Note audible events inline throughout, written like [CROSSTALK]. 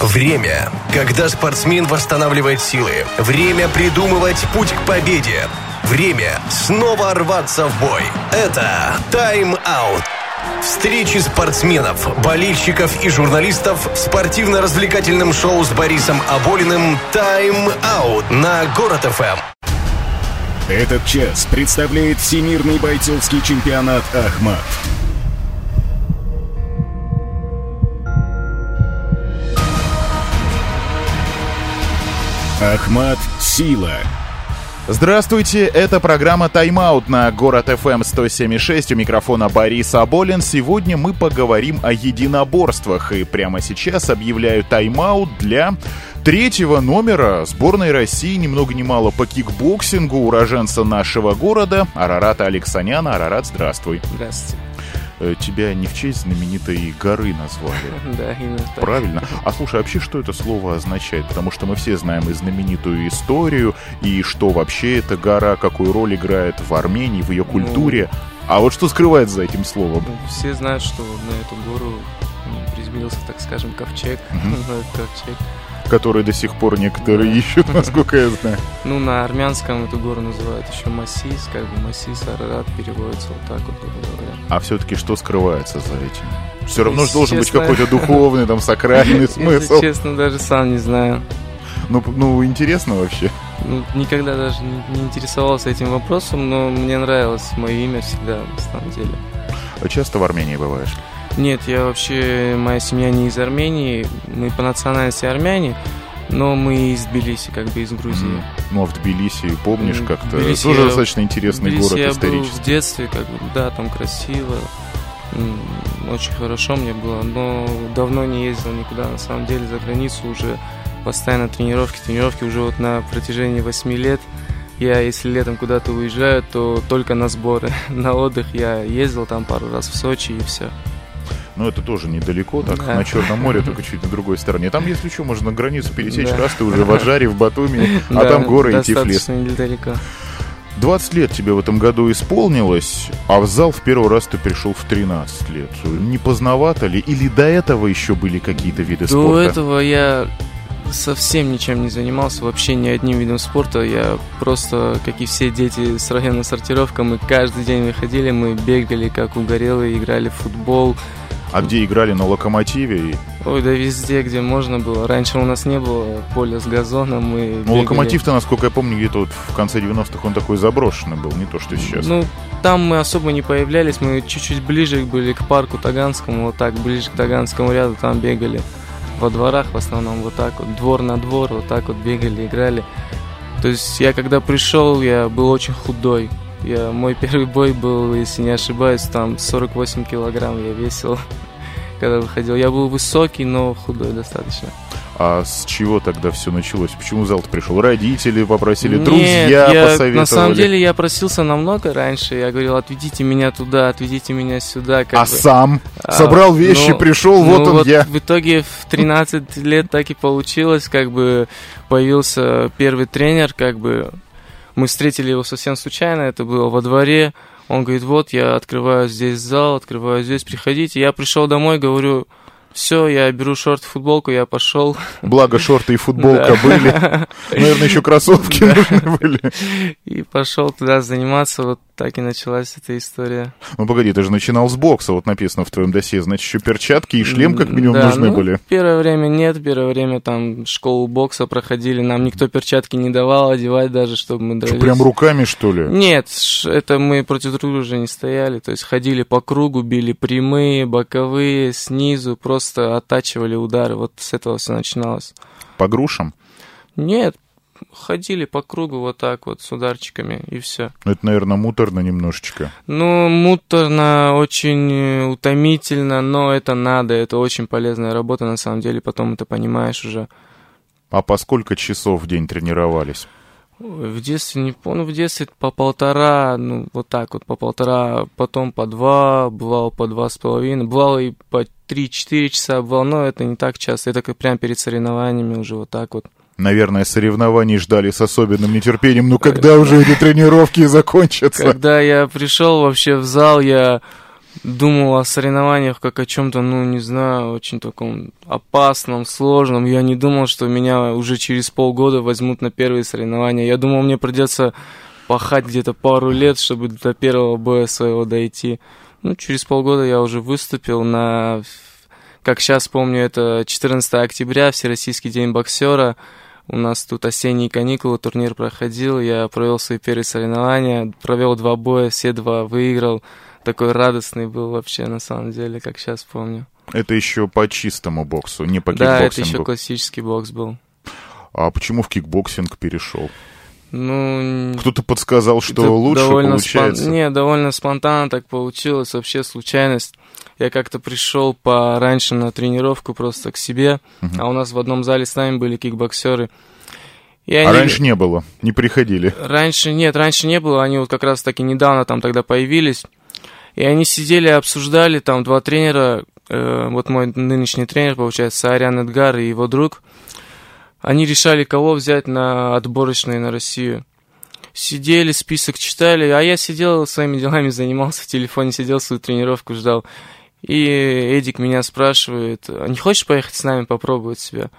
Время, когда спортсмен восстанавливает силы. Время придумывать путь к победе. Время снова рваться в бой. Это тайм-аут. Встречи спортсменов, болельщиков и журналистов в спортивно-развлекательном шоу с Борисом Аболиным «Тайм-аут» на Город ФМ. Этот час представляет Всемирный бойцовский чемпионат «Ахмат». Ахмат Сила. Здравствуйте, это программа «Тайм-аут» на Город FM 107.6. У микрофона Борис Аболин. Сегодня мы поговорим о единоборствах. И прямо сейчас объявляю тайм-аут для третьего номера сборной России ни много ни мало по кикбоксингу уроженца нашего города Арарата Алексаняна. Арарат, здравствуй. Здравствуйте. Э, тебя не в честь знаменитой горы назвали. [LAUGHS] Да, именно так. Правильно. А слушай, вообще что это слово означает? Потому что мы все знаем и знаменитую историю, и что вообще эта гора, какую роль играет в Армении, в ее культуре. А вот что скрывается за этим словом? Ну, Все знают, что на эту гору приземлился, так скажем, ковчег. Ну, этот [LAUGHS] ковчег. Который до сих пор некоторые ищут, [LAUGHS] насколько я знаю. Ну, на армянском эту гору называют еще Масис, как бы Масис, Арарат переводится вот так вот, говоря. А все-таки что скрывается за этим? Все равно же должен быть какой-то духовный, там, сакральный [LAUGHS] смысл. Если честно, даже сам не знаю. Ну, ну, интересно вообще. Ну, никогда даже не, не интересовался этим вопросом, но мне нравилось мое имя всегда, на самом деле. А Часто в Армении бываешь? Нет, я вообще, моя семья не из Армении, мы по национальности армяне, но мы из Тбилиси, как бы из Грузии. Ну, а в Тбилиси, помнишь, как-то Тбилиси тоже я- достаточно интересный Тбилиси город я был исторический. в детстве, как бы, да, там красиво, очень хорошо мне было, но давно не ездил никуда, на самом деле, за границу уже постоянно тренировки, тренировки уже вот на протяжении 8 лет. Я, если летом куда-то уезжаю, то только на сборы. [LAUGHS] На отдых я ездил там пару раз в Сочи и все. Ну, это тоже недалеко, так, Да. на Черном море, только чуть на другой стороне. Там, если что, можно границу пересечь, Да. раз ты уже в Аджаре, в Батуми, а Да, там горы и Тифлис. недалеко. 20 лет тебе в этом году исполнилось, а в зал в первый раз ты пришел в 13 лет. Не поздновато ли? Или до этого еще были какие-то виды До спорта? этого я совсем ничем не занимался, вообще ни одним видом спорта. Я просто, как и все дети с районной сортировка, мы каждый день выходили, мы бегали как угорелые, играли в футбол. А где играли на локомотиве? Ой, да везде, где можно было. Раньше у нас не было поля с газоном, мы Ну, бегали. локомотив-то, насколько я помню, где-то вот в конце 90-х он такой заброшенный был, не то, что сейчас. Ну, там мы особо не появлялись, мы чуть-чуть ближе были к парку Таганскому, вот так, ближе к Таганскому ряду, там бегали. Во дворах в основном вот так вот, двор на двор, вот так вот бегали, играли. То есть я когда пришел, я был очень худой. Я, мой первый бой был, если не ошибаюсь, там 48 килограмм я весил, [LAUGHS] когда выходил. Я был высокий, но худой достаточно. А с чего тогда все началось? Почему в зал пришел? Родители попросили, Нет, друзья я- посоветовали? На самом деле я просился намного раньше. Я говорил, отведите меня туда, отведите меня сюда. А бы. сам А, собрал вещи, ну, пришел, вот ну он я. В итоге в 13 лет так и получилось, как бы появился первый тренер, как бы мы встретили его совсем случайно, это было во дворе. Он говорит, вот я открываю здесь зал, открываю здесь, приходите. Я пришел домой, говорю, все, я беру шорт, футболку, я пошел. Благо шорты и футболка были. [LAUGHS] Наверное, еще кроссовки нужны были. И пошел туда заниматься, вот так и началась эта история. Ну погоди, ты же начинал с бокса, вот написано в твоем досье. Значит, еще перчатки и шлем как минимум Да, нужны ну, были. Первое время нет, первое время там школу бокса проходили, нам никто перчатки не давал одевать даже, чтобы мы Что, дрались. прям руками, что ли? Нет, это мы против друг друга уже не стояли, то есть ходили по кругу, били прямые, боковые, снизу, просто оттачивали удары, вот с этого все начиналось. По грушам? Нет, ходили по кругу вот так вот с ударчиками и все. Ну, это, наверное, муторно немножечко. Ну, муторно, очень э, утомительно, но это надо, это очень полезная работа на самом деле, потом это понимаешь уже. А по сколько часов в день тренировались? Ой, В детстве не помню, в детстве по полтора, ну вот так вот по полтора, потом по два, бывало по два с половиной, бывало и по три-четыре часа, бывало, но это не так часто, это как прям перед соревнованиями уже вот так вот. Наверное, соревнований ждали с особенным нетерпением. Ну, когда уже эти тренировки [LAUGHS] закончатся? Когда я пришел вообще в зал, я думал о соревнованиях как о чем-то, ну, не знаю, очень таком опасном, сложном. Я не думал, что меня уже через полгода возьмут на первые соревнования. Я думал, мне придется пахать где-то пару лет, чтобы до первого боя своего дойти. Ну, через полгода я уже выступил на, как сейчас помню, это 14 октября, Всероссийский день боксера. У нас тут осенние каникулы, турнир проходил, я провел свои первые соревнования, провел два боя, все два выиграл такой радостный был вообще, на самом деле, как сейчас помню. Это еще по чистому боксу, не по кикбоксингу? Да, это еще классический бокс был. А почему в кикбоксинг перешел? Ну, кто-то подсказал, что лучше получается. Спон... Не, довольно спонтанно так получилось, вообще случайность. Я как-то пришел пораньше на тренировку просто к себе, uh-huh. а у нас в одном зале с нами были кикбоксеры. И они... А раньше не было, не приходили? Раньше нет, раньше не было, они вот как раз таки недавно там тогда появились. И они сидели, обсуждали, там два тренера, э, вот мой нынешний тренер, получается, Ариан Эдгар и его друг, они решали, кого взять на отборочные на Россию. Сидели, список читали, а я сидел своими делами, занимался в телефоне, сидел свою тренировку, ждал. И Эдик меня спрашивает, а не хочешь поехать с нами попробовать себя?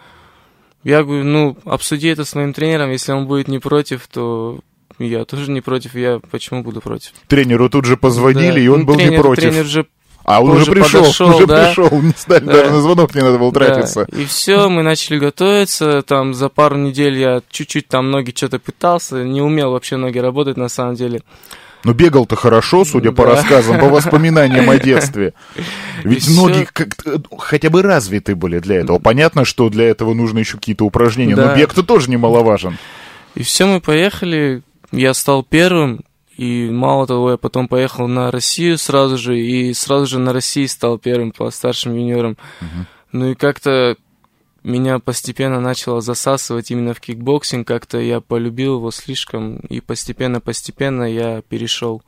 Я говорю, ну, обсуди это с моим тренером, если он будет не против, то я тоже не против, я почему буду против? Тренеру тут же позвонили, да. и он ну, был тренер, не против. Тренер же а он уже пришел, подошел, уже да? пришел, не стали, да. даже на звонок не надо было тратиться. Да. И все, мы начали готовиться, там за пару недель я чуть-чуть там ноги что-то пытался, не умел вообще ноги работать на самом деле. Но бегал-то хорошо, судя да. по рассказам, по воспоминаниям о детстве. [LAUGHS] Ведь и ноги как хотя бы развиты были для этого. Понятно, что для этого нужно еще какие-то упражнения, да. но бег-то тоже немаловажен. И все, мы поехали, я стал первым, и мало того, я потом поехал на Россию сразу же, и сразу же на России стал первым по старшим юниорам. Uh-huh. Ну и как-то меня постепенно начало засасывать именно в кикбоксинг, как-то я полюбил его слишком, и постепенно-постепенно я перешел.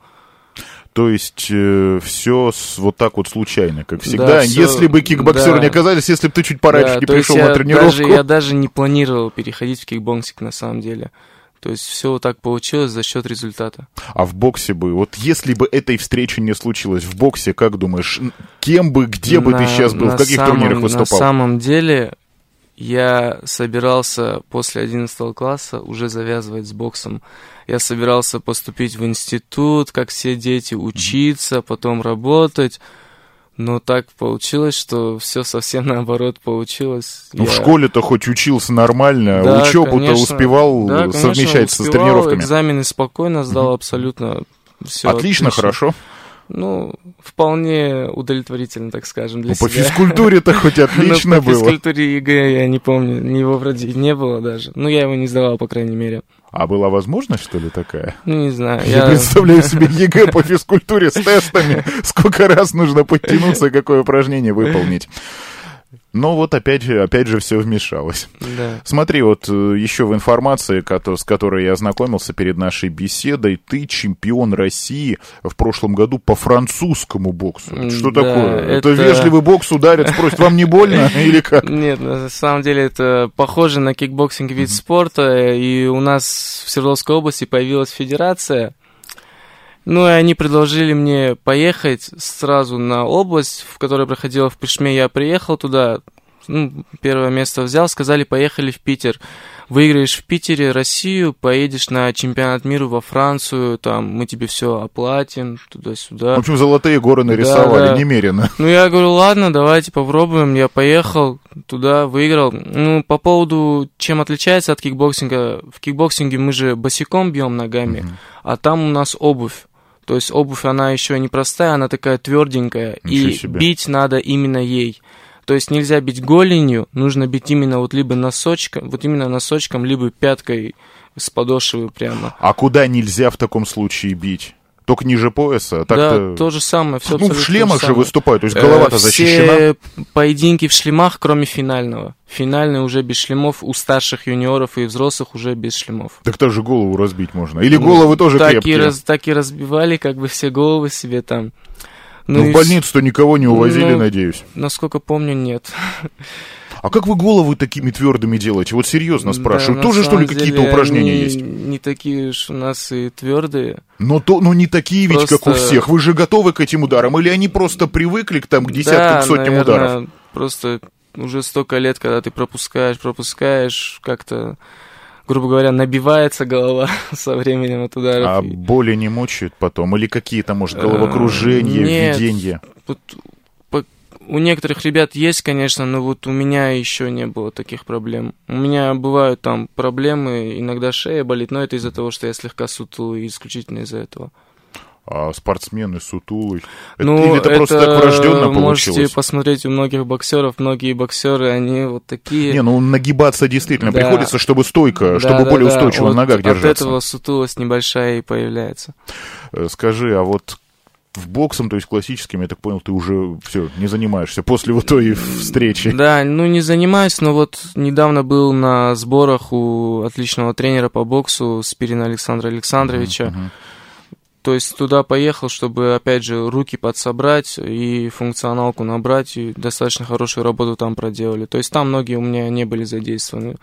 То есть э, все с, вот так вот случайно, как всегда. Да, все, если бы кикбоксеры да. не оказались, если бы ты чуть пораньше да, не пришел на тренировку. Даже, я даже не планировал переходить в кикбоксинг на самом деле. То есть все вот так получилось за счет результата. А в боксе бы, вот если бы этой встречи не случилось, в боксе, как думаешь, кем бы, где бы ты сейчас был, в каких самом, турнирах выступал? На самом деле, я собирался после 11 класса уже завязывать с боксом. Я собирался поступить в институт, как все дети, учиться, потом работать. Но так получилось, что все совсем наоборот получилось. Ну, я... в школе-то хоть учился нормально, да, учебу-то успевал да, конечно, совмещать успевал, со тренировками. Экзамены спокойно сдал, абсолютно все. Отлично, отлично. хорошо. Ну, вполне удовлетворительно, так скажем, для ну, себя. По физкультуре-то хоть [LAUGHS] отлично было. По физкультуре ЕГЭ я не помню, его вроде не было даже. Ну, я его не сдавал, по крайней мере. А была возможность, что ли, такая? Ну, не знаю. Я, я... представляю себе [LAUGHS] ЕГЭ по физкультуре с тестами. Сколько раз нужно подтянуться, какое упражнение выполнить. Но вот опять же, опять же все вмешалось. Да. Смотри, вот э, еще в информации, с которой я ознакомился перед нашей беседой, ты чемпион России в прошлом году по французскому боксу. Что да, такое? Это... это вежливый бокс ударит, спросит, вам не больно [LAUGHS] или как? Нет, на самом деле это похоже на кикбоксинг вид спорта, и у нас в Свердловской области появилась федерация, ну и они предложили мне поехать сразу на область, в которой проходила в Пешме. Я приехал туда, ну, первое место взял, сказали, поехали в Питер. Выиграешь в Питере Россию, поедешь на чемпионат мира во Францию, там мы тебе все оплатим, туда-сюда. В общем, золотые горы нарисовали да, да. немерено. Ну, я говорю, ладно, давайте попробуем. Я поехал туда, выиграл. Ну, по поводу, чем отличается от кикбоксинга. В кикбоксинге мы же босиком бьем ногами, угу. а там у нас обувь. То есть обувь, она еще не простая, она такая тверденькая. Ничего и себе. бить надо именно ей. То есть нельзя бить голенью, нужно бить именно вот либо носочком, вот именно носочком, либо пяткой с подошвы прямо. А куда нельзя в таком случае бить? Только ниже пояса? Так да, то же самое. Все ну, в шлемах же выступают, то есть голова-то э, защищена. Все поединки в шлемах, кроме финального. Финальный уже без шлемов, у старших юниоров и взрослых уже без шлемов. Так тоже голову разбить можно. Или ну, головы тоже так крепкие? И раз, так и разбивали, как бы все головы себе там. Ну, ну в больницу-то никого не увозили, ну, надеюсь. Насколько помню, нет. А как вы головы такими твердыми делаете? Вот серьезно спрашиваю. Да, Тоже, что ли, какие-то упражнения они есть? Не такие уж у нас и твердые. Но, то, но не такие ведь, как у Просто- всех. Вы же готовы к этим ударам? Или они просто привыкли к, там, к десяткам, да, к сотням наверное, ударов? Просто уже столько лет, когда ты пропускаешь, пропускаешь, как-то, грубо говоря, набивается голова [LAUGHS] со временем от ударов. А боли не мучают потом? Или какие-то, может, Э, головокружение, нет. видение? вот по- у некоторых ребят есть, конечно, но вот у меня еще не было таких проблем. У меня бывают там проблемы, иногда шея болит, но это из-за того, что я слегка сутулый, исключительно из-за этого. А спортсмены сутулый? Это- Ну, Или это, просто так врожденно можете получилось? посмотреть у многих боксеров, многие боксеры, они вот такие. Не, ну нагибаться действительно Да. приходится, чтобы стойко, Да, чтобы да, более да, устойчиво вот на ногах От держаться. этого сутулость небольшая и появляется. Э, Скажи, а вот в боксом, то есть классическим, я так понял, ты уже все не занимаешься после вот той встречи. Да, ну не занимаюсь, но вот недавно был на сборах у отличного тренера по боксу Спирина Александра Александровича. То есть туда поехал, чтобы, опять же, руки подсобрать и функционалку набрать, и достаточно хорошую работу там проделали. То есть там многие у меня не были задействованы.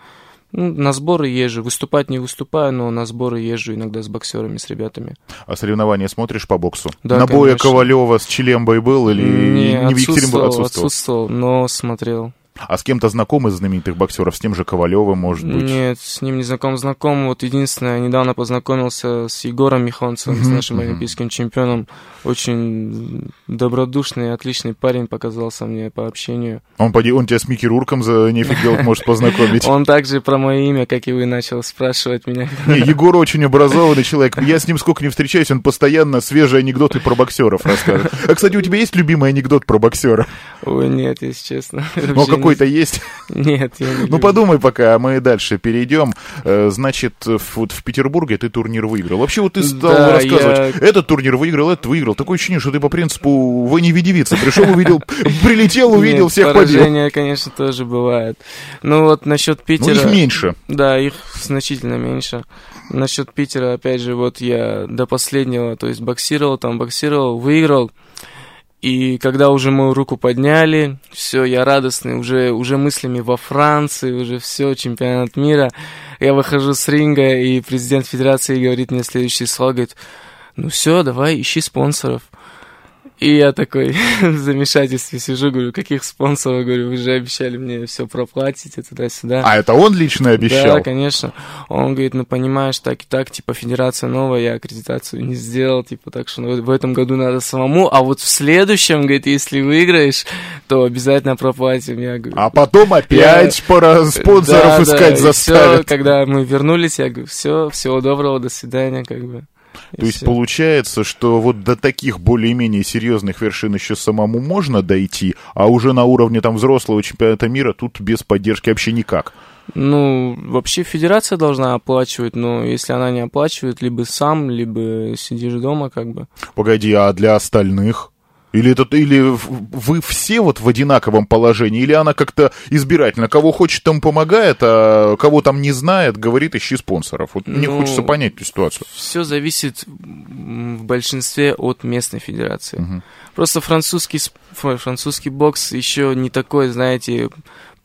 Ну, на сборы езжу, выступать не выступаю, но на сборы езжу иногда с боксерами, с ребятами. А соревнования смотришь по боксу? Да, На боя. Ковалева с Челембой был или не, не отсутствовал, отсутствовал? отсутствовал, но смотрел. А с кем-то знаком из знаменитых боксеров? С тем же Ковалевым, может быть? Нет, с ним не знаком. Знаком, вот единственное, недавно познакомился с Егором Михонцевым, с Мгм, нашим мгм. олимпийским чемпионом. Очень добродушный, отличный парень показался мне по общению. Он, поди, он тебя с Микки Рурком за нефиг делать может познакомить. [LAUGHS] Он также про мое имя, как и вы, начал спрашивать меня. [LAUGHS] Не, Егор очень образованный человек. Я с ним сколько не встречаюсь, он постоянно свежие анекдоты про боксеров рассказывает. А, кстати, у тебя есть любимый анекдот про боксера? Ой, нет, если честно. Ну, не- какой-то есть? [LAUGHS] Нет, я не Ну, подумай пока, а мы дальше перейдем. Э, Значит, вот в Петербурге ты турнир выиграл. Вообще, вот ты стал Да, рассказывать, этот турнир выиграл, этот выиграл. Такое ощущение, что ты по принципу вы не виде девица. Пришел, увидел, [LAUGHS] прилетел, увидел, Нет, всех побил. поражения, конечно, тоже бывает. Ну вот насчет Ну, Питера... их меньше. Да, их значительно меньше. Насчет Питера, опять же, вот я до последнего, то есть боксировал, там боксировал, выиграл. И когда уже мою руку подняли, все, я радостный, уже, уже мыслями во Франции, уже все, чемпионат мира. Я выхожу с ринга, и президент федерации говорит мне следующий слова, говорит, ну все, давай, ищи спонсоров. И я такой [LAUGHS] в замешательстве сижу, говорю, каких спонсоров, говорю, вы же обещали мне все проплатить, и туда-сюда. А это он лично обещал? Да, конечно. Он говорит, ну понимаешь, так и так, типа федерация новая, я аккредитацию не сделал, типа так что ну, в этом году надо самому, а вот в следующем, говорит, если выиграешь, то обязательно проплатим. Я говорю, А потом опять пора спонсоров да, искать да, заставят. всё, когда мы вернулись, я говорю, все, всего доброго, до свидания, как бы. То есть получается, что вот до таких более-менее серьезных вершин еще самому можно дойти, а уже на уровне там взрослого чемпионата мира тут без поддержки вообще никак. Ну, вообще федерация должна оплачивать, но если она не оплачивает, либо сам, либо сидишь дома, как бы. Погоди, а для остальных? Или, это, или вы все вот в одинаковом положении, или она как-то избирательно, кого хочет, тому помогает, а кого там не знает, говорит, ищи спонсоров. Вот мне Ну, хочется понять эту ситуацию. Все зависит в большинстве от местной федерации. Просто французский, французский бокс еще не такой, знаете,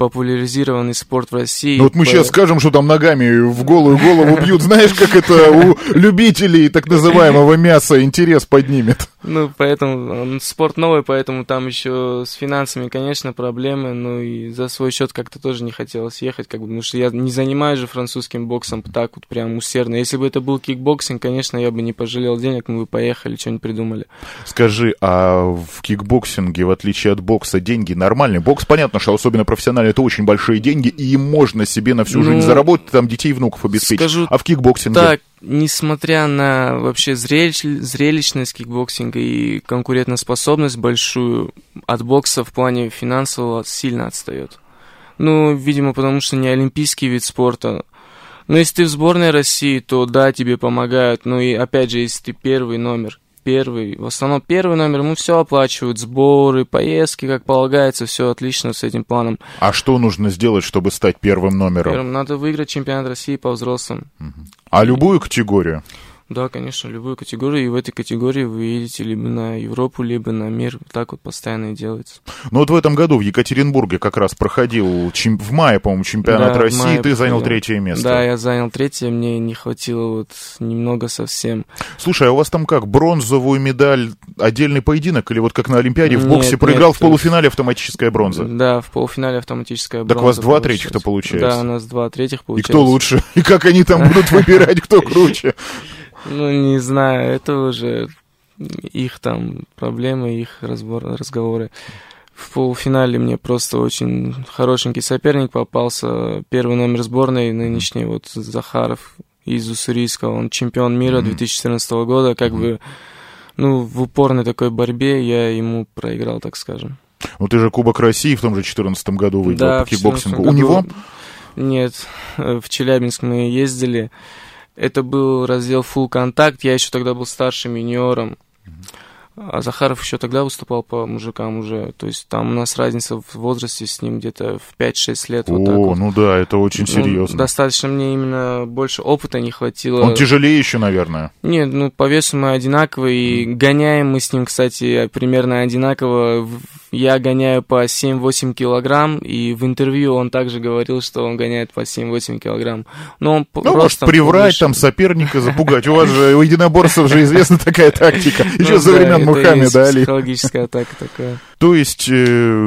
популяризированный спорт в России. Ну вот мы По- сейчас скажем, что там ногами в голую голову бьют, знаешь, как это у любителей так называемого мяса интерес поднимет. Ну, поэтому он спорт новый, поэтому там еще с финансами, конечно, проблемы. Ну и за свой счет как-то тоже не хотелось ехать, как бы, потому что я не занимаюсь же французским боксом так вот прям усердно. Если бы это был кикбоксинг, конечно, я бы не пожалел денег, мы бы поехали, что-нибудь придумали. Скажи, а в кикбоксинге, в отличие от бокса, деньги нормальные? Бокс, понятно, что особенно профессионально, это очень большие деньги, и им можно себе на всю Ну, жизнь заработать, там детей и внуков обеспечить. скажу а в кикбоксинге? Так, несмотря на вообще зрелищ- зрелищность кикбоксинга и конкурентоспособность большую, от бокса в плане финансового сильно отстает. Ну, видимо, потому что не олимпийский вид спорта. Но если ты в сборной России, то да, тебе помогают. Ну и опять же, если ты первый номер, первый, в основном первый номер, ну все оплачивают, сборы, поездки, как полагается, все отлично с этим планом. А что нужно сделать, чтобы стать первым номером? Первым надо выиграть чемпионат России по взрослым. А любую категорию? Да, конечно, любую категорию. И в этой категории вы едете либо на Европу, либо на мир. Так вот постоянно и делается. Ну вот в этом году в Екатеринбурге как раз проходил чем... в мае, по-моему, чемпионат Да, России. мае Ты занял третье место. Да, я занял третье, мне не хватило вот немного совсем. Слушай, а у вас там как, бронзовую медаль, отдельный поединок? Или вот как на Олимпиаде в Нет, боксе проиграл нет, в полуфинале автоматическая бронза? Да, в полуфинале автоматическая Так у вас бронза два третьих-то получается? Да, у нас два третьих И получается. кто лучше? [LAUGHS] И как они там будут [LAUGHS] выбирать, кто круче? Ну, не знаю, это уже их там проблемы, их разбор, разговоры. В полуфинале мне просто очень хорошенький соперник попался. Первый номер сборной нынешний, вот Захаров из Уссурийска. Он чемпион мира Мгм. 2014 года. Как бы, ну, в упорной такой борьбе я ему проиграл, так скажем. Ну ты же Кубок России в том же 2014 году выиграл Да, по кикбоксингу. 14 У него? Нет, э, в Челябинск мы ездили. Это был раздел Full contact. Я еще тогда был старшим юниором. А Захаров еще тогда выступал по мужикам уже. То есть там у нас разница в возрасте с ним где-то в 5-6 лет. вот так О, вот. ну да, это очень Ну, серьезно. достаточно мне именно больше опыта не хватило. Он тяжелее еще, наверное. Нет, ну по весу мы одинаковые, и гоняем мы с ним, кстати, примерно одинаково. Я гоняю по 7-8 килограмм, и в интервью он также говорил, что он гоняет по 7-8 килограмм. Но он п- Ну, может, приврать, там, соперника запугать. У вас же, у единоборцев же известна такая тактика. [LAUGHS] Ну Еще со времен Мухаммеда Али. Психологическая атака такая. То есть э,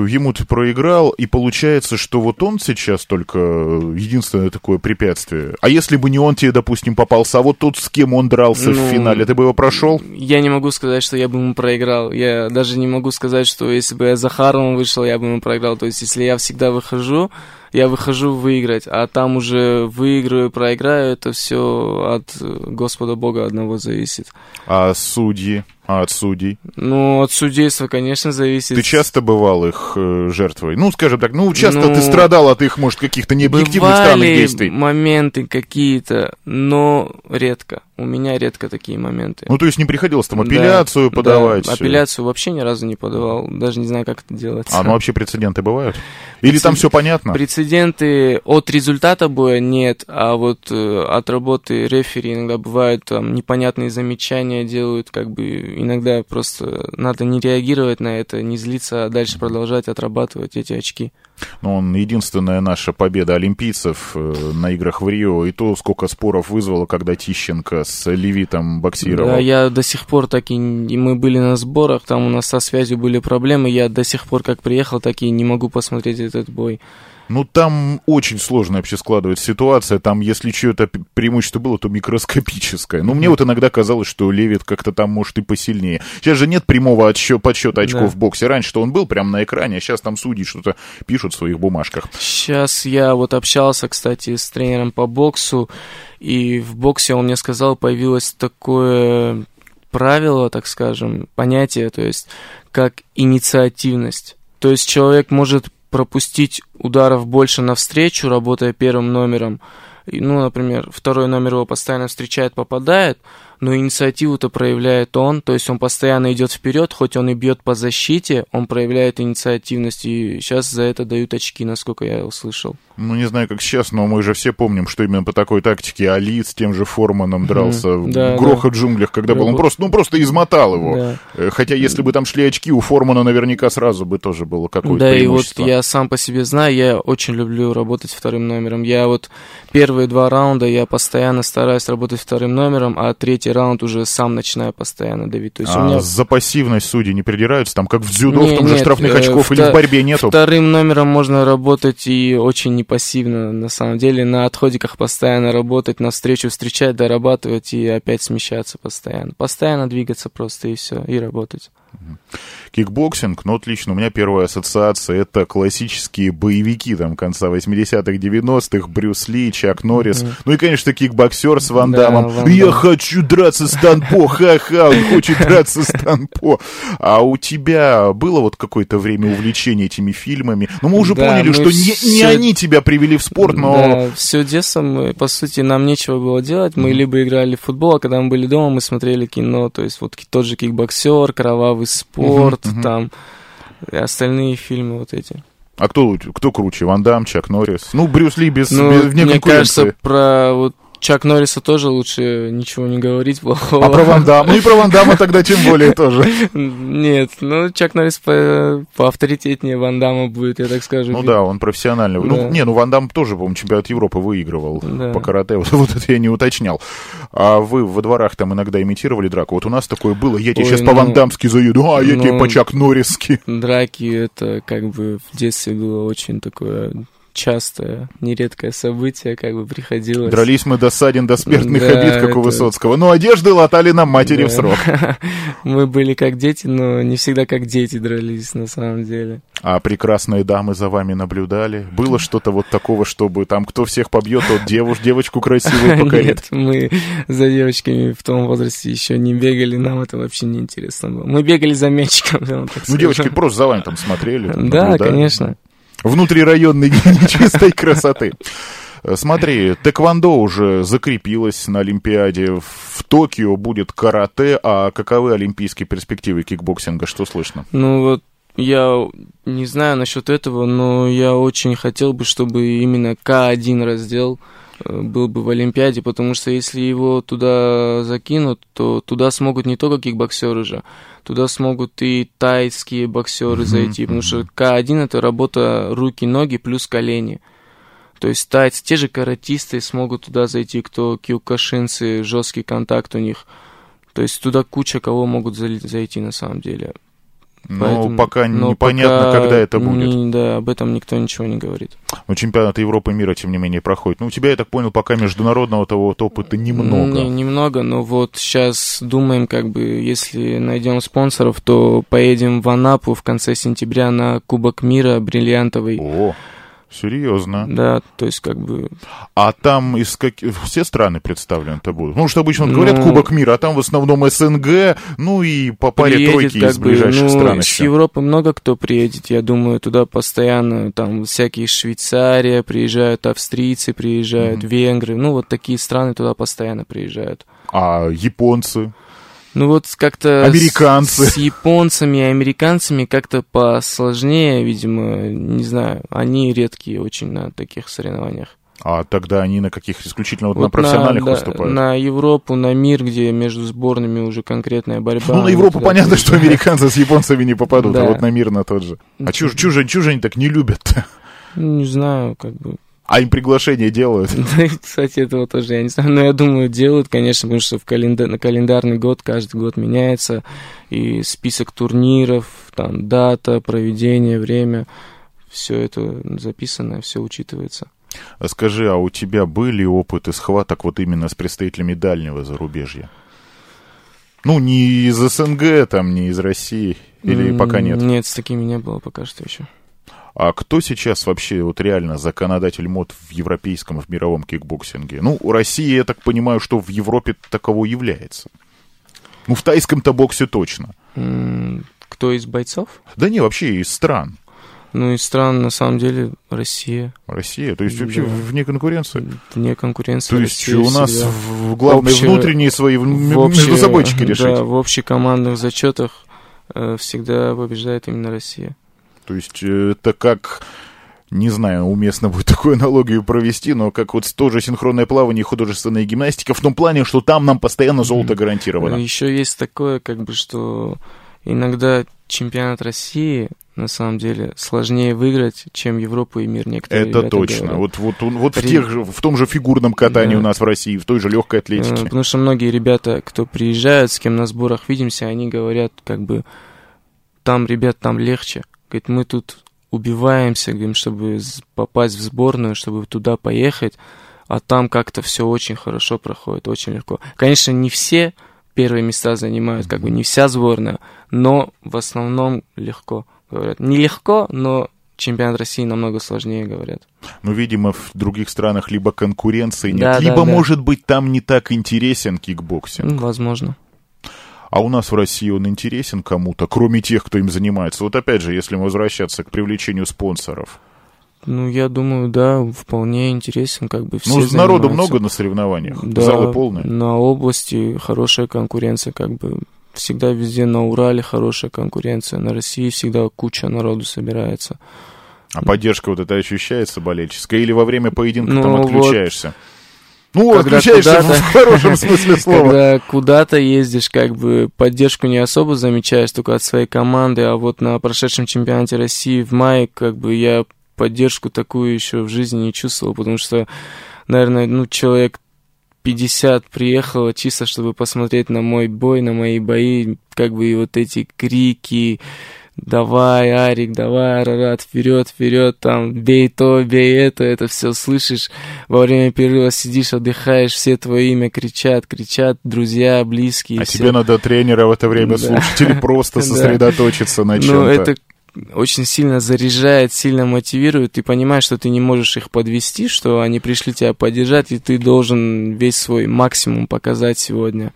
ему ты проиграл, и получается, что вот он сейчас только единственное такое препятствие. А если бы не он тебе, допустим, попался, а вот тот, с кем он дрался в Ну, финале, ты бы его прошел? Я не могу сказать, что я бы ему проиграл. Я даже не могу сказать, что если бы я за Захаровым вышел, я бы ему проиграл. То есть, если я всегда выхожу, я выхожу выиграть, а там уже выиграю, проиграю, это все от э, Господа Бога одного зависит. А судьи? А от судей? Ну, от судейства, конечно, зависит. Ты часто бывал их э, жертвой? Ну, скажем так, ну, часто Ну, ты страдал от их, может, каких-то необъективных странных действий. моменты какие-то, но редко. У меня редко такие моменты. Ну, то есть не приходилось там Да, апелляцию да, подавать? апелляцию вообще ни разу не подавал. Даже не знаю, как это делается. А, ну вообще прецеденты бывают? Или там все понятно? Прецеденты от результата боя нет, а вот э, от работы рефери иногда бывают там непонятные замечания делают, как бы иногда просто надо не реагировать на это, не злиться, а дальше продолжать отрабатывать эти очки. Ну, он единственная наша победа олимпийцев э, на играх в Рио. И то, сколько споров вызвало, когда Тищенко с Левитом боксировал. Да, я до сих пор так и, мы были на сборах, там у нас со связью были проблемы, я до сих пор как приехал, так и не могу посмотреть этот бой. Ну, там очень сложная вообще складывается ситуация. Там, если чье-то преимущество было, то микроскопическое. Но мне вот иногда казалось, что Левит как-то там может и посильнее. Сейчас же нет прямого отсчё- подсчета очков Да. в боксе. Раньше-то он был прямо на экране, а сейчас там судьи что-то пишут в своих бумажках. Сейчас я вот общался, кстати, с тренером по боксу, и в боксе он мне сказал, появилось такое правило, так скажем, понятие, то есть как инициативность. То есть человек может пропустить ударов больше навстречу, работая первым номером. Ну, например, второй номер его постоянно встречает, попадает, но инициативу-то проявляет он, то есть он постоянно идет вперед, хоть он и бьет по защите, он проявляет инициативность, и сейчас за это дают очки, насколько я услышал. Ну, не знаю, как сейчас, но мы же все помним, что именно по такой тактике Али с тем же Форманом дрался в Да, грохот джунглях, когда был. Он просто, ну, просто измотал его. Да. Э, Хотя, если бы там шли очки, у Формана наверняка сразу бы тоже было какое-то Да, и вот я сам по себе знаю, я очень люблю работать вторым номером. Я вот первые два раунда я постоянно стараюсь работать вторым номером, а третий раунд уже сам начинаю постоянно давить. То есть у А меня за пассивность судьи не придираются? Там, как в дзюдо, Не, в том же нет, штрафных э, очков или вто- в борьбе нету? вторым номером можно работать и очень непассивно, на самом деле. На отходиках постоянно работать, навстречу встречать, дорабатывать и опять смещаться постоянно. Постоянно двигаться просто и все, и работать. Кикбоксинг, ну, вот лично у меня первая ассоциация — это классические боевики там конца 80-х, 90-х, Брюс Ли, Чак Норрис. Ну и, конечно, кикбоксер с Ван Да, Дамом. Ван Я Дам. хочу драться с Тонг По, ха-ха, он хочет [LAUGHS] драться с Тонг По. А у тебя было вот какое-то время увлечения этими фильмами? Ну, мы уже Да, поняли, мы что не, не всё- они тебя привели в спорт, но... Да, все детство мы, по сути, нам нечего было делать. Мы либо играли в футбол, а когда мы были дома, мы смотрели кино. То есть вот тот же кикбоксер, кровавый спорт, Мгм, мгм. там и остальные фильмы вот эти. А кто, кто круче, Ван Дам, Чак Норрис? Ну, Брюс Ли без, Ну, без вне мне кажется, про вот Чак Норриса тоже лучше ничего не говорить плохого. А про Ван Дамма? Ну и про Ван Дамма тогда тем более тоже. [LAUGHS] Нет, ну Чак Норрис по, по авторитетнее Ван Дамма будет, я так скажу. Ну да, он профессиональный. Ну, Да. не, ну Ван Дам тоже, по-моему, чемпионат Европы выигрывал Да. по карате. [LAUGHS] Вот, вот это я не уточнял. А вы во дворах там иногда имитировали драку? Вот у нас такое было. Я тебе Ой, сейчас ну, по-вандамски заеду, а я тебе ну, по Чак Норриски. Драки это как бы в детстве было очень такое частое, нередкое событие, как бы приходилось. Дрались мы до ссадин, до смертных Да, обид, как у это- Высоцкого. Ну, одежды латали нам матери Да. в срок. [LAUGHS] Мы были как дети, но не всегда как дети дрались на самом деле. А прекрасные дамы за вами наблюдали? Было что-то вот такого, чтобы там кто всех побьет, тот девуш, девочку красивую [LAUGHS] покорит? Нет, мы за девочками в том возрасте еще не бегали, нам это вообще не интересно было. Мы бегали за мячиком, Ну, девочки просто за вами там смотрели. там Да, конечно. Внутрирайонной [LAUGHS] нечистой красоты. Смотри, тэквондо уже закрепилось на Олимпиаде. В Токио будет карате. А каковы олимпийские перспективы кикбоксинга? Что слышно? Ну вот я не знаю насчет этого, но я очень хотел бы, чтобы именно К1 раздел был бы в Олимпиаде, потому что если его туда закинут, то туда смогут не только кикбоксеры же, туда смогут и тайские боксеры зайти, потому что К1 это работа руки-ноги плюс колени. То есть тайцы, те же каратисты смогут туда зайти, кто киокашинцы, жесткий контакт у них. То есть туда куча кого могут зайти на самом деле. Ну, Поэтому- пока но непонятно, пока когда это будет. не- да, об этом никто ничего не говорит. Но чемпионаты Европы и мира, тем не менее, проходит. Ну, у тебя, я так понял, пока международного того вот опыта немного. Не, немного, но вот сейчас думаем, как бы, если найдем спонсоров, то поедем в Анапу в конце сентября на Кубок мира бриллиантовый. О, серьезно. Да, то есть как бы А там из каких... Все страны представлены-то будут? Ну, что обычно вот говорят Ну, Кубок мира, а там в основном СНГ, ну и по паре приедет, тройки как из бы, ближайших ну, стран С еще. Европы много кто приедет, я думаю, туда постоянно, там, всякие Швейцария приезжают, австрийцы приезжают, Мгм. венгры, ну, вот такие страны туда постоянно приезжают. А японцы? Ну вот как-то Американцы. С, с японцами и американцами как-то посложнее, видимо, не знаю. Они редкие очень на таких соревнованиях. А тогда они на каких исключительно вот, на Вот профессиональных да, выступают? На Европу, на мир, где между сборными уже конкретная борьба. Ну, на Европу туда понятно, что американцы с японцами не попадут, а Да. вот на мир на тот же. А же они так не любят Не знаю, как бы. А им приглашение делают? [LAUGHS] Да, кстати, этого тоже я не знаю. Но я думаю, делают, конечно, потому что в календа- на календарный год каждый год меняется. И список турниров, там дата, проведение, время. Все это записано, все учитывается. А Скажи, а у тебя были опыты схваток вот именно с представителями дальнего зарубежья? Ну, не из СНГ, там, не из России, или пока нет? Нет, с такими не было пока что еще. А кто сейчас вообще вот реально законодатель мод в европейском, в мировом кикбоксинге? Ну, у России, я так понимаю, что в Европе таково является. Ну, в тайском-то боксе точно. Кто из бойцов? Да не, вообще из стран. Ну, из стран, на самом деле, Россия. Россия, то есть вообще Да. вне конкуренции. Вне конкуренции. То есть Россия у нас всегда. в, главные Общее- внутренние свои междусобойчики решить. Да, в общекомандных зачетах э, всегда побеждает именно Россия. То есть э, это как, не знаю, уместно будет такую аналогию провести, но как вот тоже синхронное плавание и художественная гимнастика в том плане, что там нам постоянно золото гарантировано. Еще есть такое, как бы, что иногда чемпионат России на самом деле сложнее выиграть, чем Европу и мир. Некоторые Это точно. говорят. Вот, вот, вот в, При- тех же, в том же фигурном катании Да. у нас в России, в той же легкой Э, атлетике. Потому что многие ребята, кто приезжают, с кем на сборах видимся, они говорят, как бы, там, ребят, там легче. Говорит, мы тут убиваемся, говорим, чтобы попасть в сборную, чтобы туда поехать, а там как-то все очень хорошо проходит, очень легко. Конечно, не все первые места занимают, как бы не вся сборная, но в основном легко, говорят. Нелегко, но чемпионат России намного сложнее, говорят. Но, видимо, в других странах либо конкуренции нет, Да, да, либо, да. может быть, там не так интересен кикбоксинг. Ну, возможно. А у нас в России он интересен кому-то, кроме тех, кто им занимается. Вот опять же, если мы возвращаться к привлечению спонсоров. Ну, я думаю, да, вполне интересен, как бы все ну, народу много на соревнованиях, Да, залы полные. на области хорошая конкуренция, как бы всегда везде на Урале хорошая конкуренция, на России всегда куча народу собирается. А поддержка вот эта ощущается болельческая? Или во время поединка Ну, там вот. Ну, когда отключаешься в хорошем смысле [LAUGHS] слова. Когда куда-то ездишь, как бы поддержку не особо замечаешь только от своей команды, а вот на прошедшем чемпионате России в мае, как бы я поддержку такую еще в жизни не чувствовал, потому что, наверное, ну, человек 50 приехало чисто, чтобы посмотреть на мой бой, на мои бои, как бы и вот эти крики, давай, Арик, давай, Арарат, вперед, вперед, там, бей то, бей это, это все слышишь. Во время перерыва сидишь, отдыхаешь, все твое имя кричат, кричат, друзья, близкие. А все. тебе надо тренера в это время [LAUGHS] Да. слушать или просто [LAUGHS] сосредоточиться на Ну, чем-то. это очень сильно заряжает, сильно мотивирует. Ты понимаешь, что ты не можешь их подвести, что они пришли тебя поддержать, и ты должен весь свой максимум показать сегодня.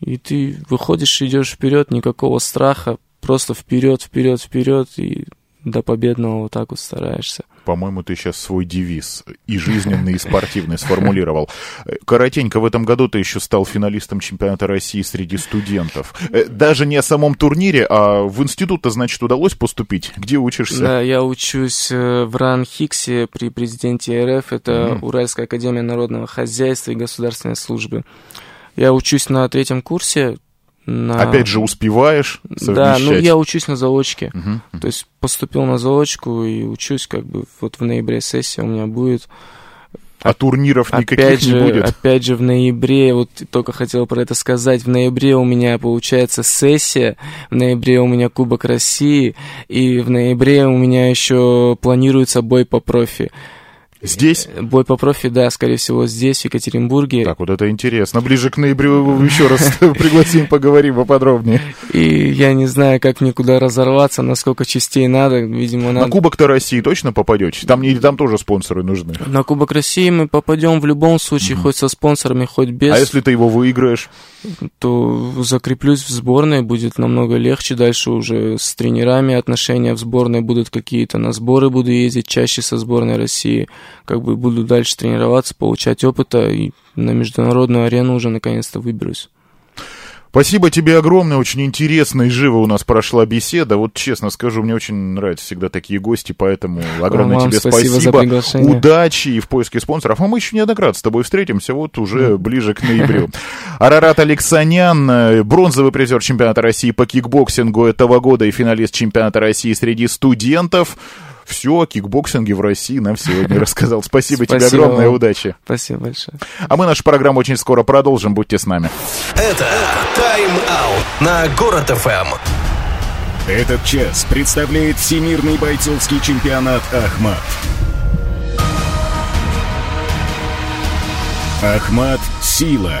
И ты выходишь, идешь вперед, никакого страха, просто вперед, вперед, вперед, и до победного вот так вот стараешься. По-моему, ты сейчас свой девиз и жизненный, и спортивный сформулировал. Коротенько, в этом году ты еще стал финалистом чемпионата России среди студентов. Э, Даже не о самом турнире, а в институт-то, значит, удалось поступить? Где учишься? Да, я учусь э, в РАН-Хиксе при президенте РФ, это Мгм. Уральская академия народного хозяйства и государственной службы. Я учусь на третьем курсе. На... Опять же, успеваешь Да, совмещать? ну я учусь на заочке. Мгм. То есть поступил на заочку и учусь как бы вот в ноябре сессия у меня будет. А турниров никаких опять не же, будет? опять же в ноябре, вот только хотел про это сказать, в ноябре у меня получается сессия, в ноябре у меня Кубок России, и в ноябре у меня еще планируется бой по профи. Здесь? Бой по профи, да, скорее всего, здесь, в Екатеринбурге. Так, вот это интересно. Ближе к ноябрю [LAUGHS] еще раз [LAUGHS] пригласим, поговорим поподробнее. И я не знаю, как мне куда разорваться, насколько частей надо. Видимо, На надо... Кубок-то России точно попадете? Там, или там тоже спонсоры нужны? На Кубок России мы попадем в любом случае, хоть со спонсорами, хоть без. А если ты его выиграешь? то закреплюсь в сборной, будет намного легче. Дальше уже с тренерами отношения в сборной будут какие-то. На сборы буду ездить чаще со сборной России. Как бы буду дальше тренироваться, получать опыта и на международную арену уже наконец-то выберусь. Спасибо тебе огромное, очень интересно и живо у нас прошла беседа. Вот честно скажу, мне очень нравятся всегда такие гости, поэтому огромное Вам тебе спасибо за спасибо. приглашение. Удачи и в поиске спонсоров. А мы еще неоднократно с тобой встретимся, вот уже ближе к [LAUGHS] ноябрю. Арарат Алексанян, э, бронзовый призер чемпионата России по кикбоксингу этого года и финалист чемпионата России среди студентов. Все о кикбоксинге в России нам сегодня [LAUGHS] рассказал. Спасибо, тебе Спасибо огромное, вам. удачи. Спасибо большое. А мы нашу программу очень скоро продолжим, будьте с нами. Это тайм-аут на Город ФМ. Этот час представляет Всемирный бойцовский чемпионат Ахмат. Ахмат Сила.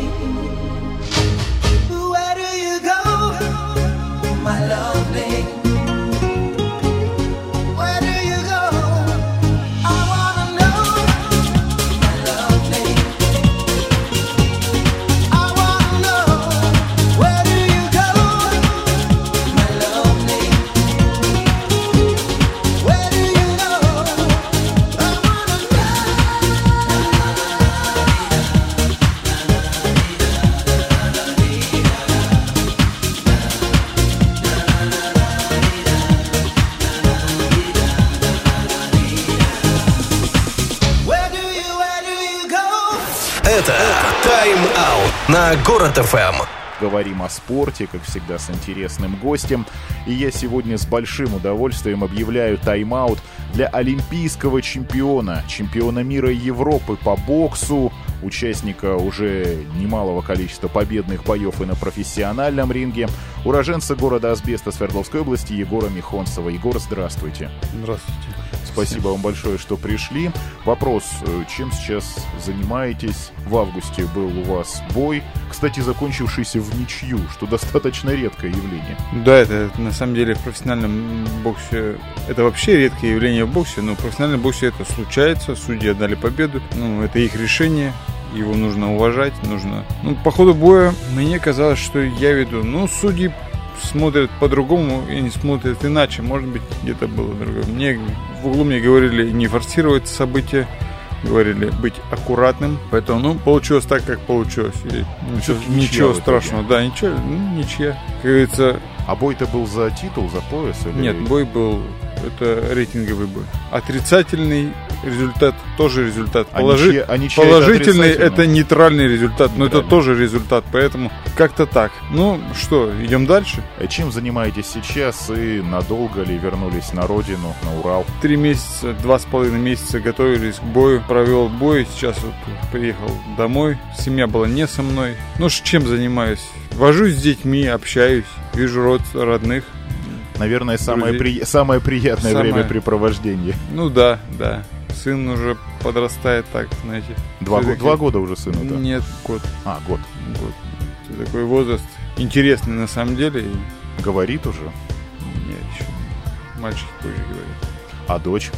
Город ФМ. Говорим о спорте, как всегда, с интересным гостем. И я сегодня с большим удовольствием объявляю тайм-аут для олимпийского чемпиона, чемпиона мира Европы по боксу, участника уже немалого количества победных боев и на профессиональном ринге, уроженца города Асбеста Свердловской области Егора Михонцева. Егор, здравствуйте. Здравствуйте. Спасибо вам большое, что пришли. Вопрос, э, чем сейчас занимаетесь? В августе был у вас бой, кстати, закончившийся в ничью, что достаточно редкое явление. Да, это на самом деле в профессиональном боксе, это вообще редкое явление в боксе, но в профессиональном боксе это случается, судьи отдали победу, ну, это их решение, его нужно уважать, нужно... Ну, по ходу боя мне казалось, что я веду, ну, судьи смотрят по-другому и не смотрят иначе, может быть, где-то было другое. Мне в углу мне говорили не форсировать события, говорили быть аккуратным, поэтому, ну, получилось так, как получилось. И ничего, ничего страшного, да, ничего, ну, ничья. Как говорится, А бой-то был за титул, за пояс? Или... нет, бой был, это рейтинговый бой. Отрицательный результат тоже результат. А Положи- ничья- а ничья это Положительный это, отрицательный? нейтральный результат, но это тоже результат, поэтому как-то так. Ну что, идем дальше. А Чем занимаетесь сейчас и надолго ли вернулись на родину, на Урал? Три месяца, два с половиной месяца готовились к бою, провел бой, сейчас вот приехал домой, семья была не со мной. Ну чем занимаюсь? Вожусь с детьми, общаюсь, вижу род родных. Наверное, самое, Друзей. при- самое приятное Самое. времяпрепровождение. Ну да, да. Сын уже подрастает так, знаете. Два, го- два года уже сыну, да? Нет, год. А, год. год. Это такой возраст интересный на самом деле. Говорит уже. нет, еще мальчики позже говорят. А дочь?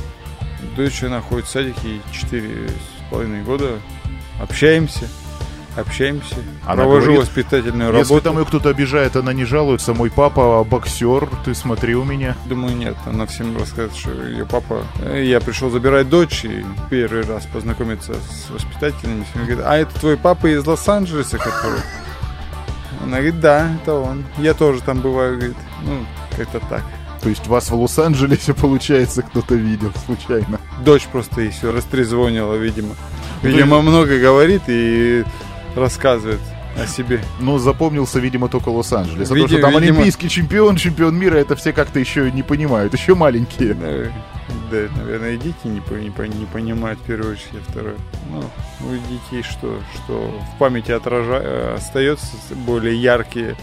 Дочь находит в садике ей четыре с половиной года. Общаемся, общаемся. Она провожу говорит, воспитательную Если работу. там ее кто-то обижает, она не жалуется. Мой папа боксер, ты смотри у меня. Думаю, нет. Она всем рассказывает, что ее папа... э, Я пришел забирать дочь и первый раз познакомиться с воспитателями. Всем говорит, а это твой папа из Лос-Анджелеса, который... Она говорит, да, это он. Я тоже там бываю, говорит. Ну, как-то так. То есть вас в Лос-Анджелесе, [LAUGHS] получается, кто-то видел случайно. Дочь просто еще растрезвонила, видимо. Видимо, много говорит и рассказывает о себе. Но запомнился, видимо, только Лос-Анджелес. Потому Види- что там видимо- олимпийский чемпион, чемпион мира, это все как-то еще не понимают, еще маленькие. Да, да, наверное, и дети не, не, не понимают в первую очередь, а второе. Ну, у детей что, что в памяти отража... остается более яркие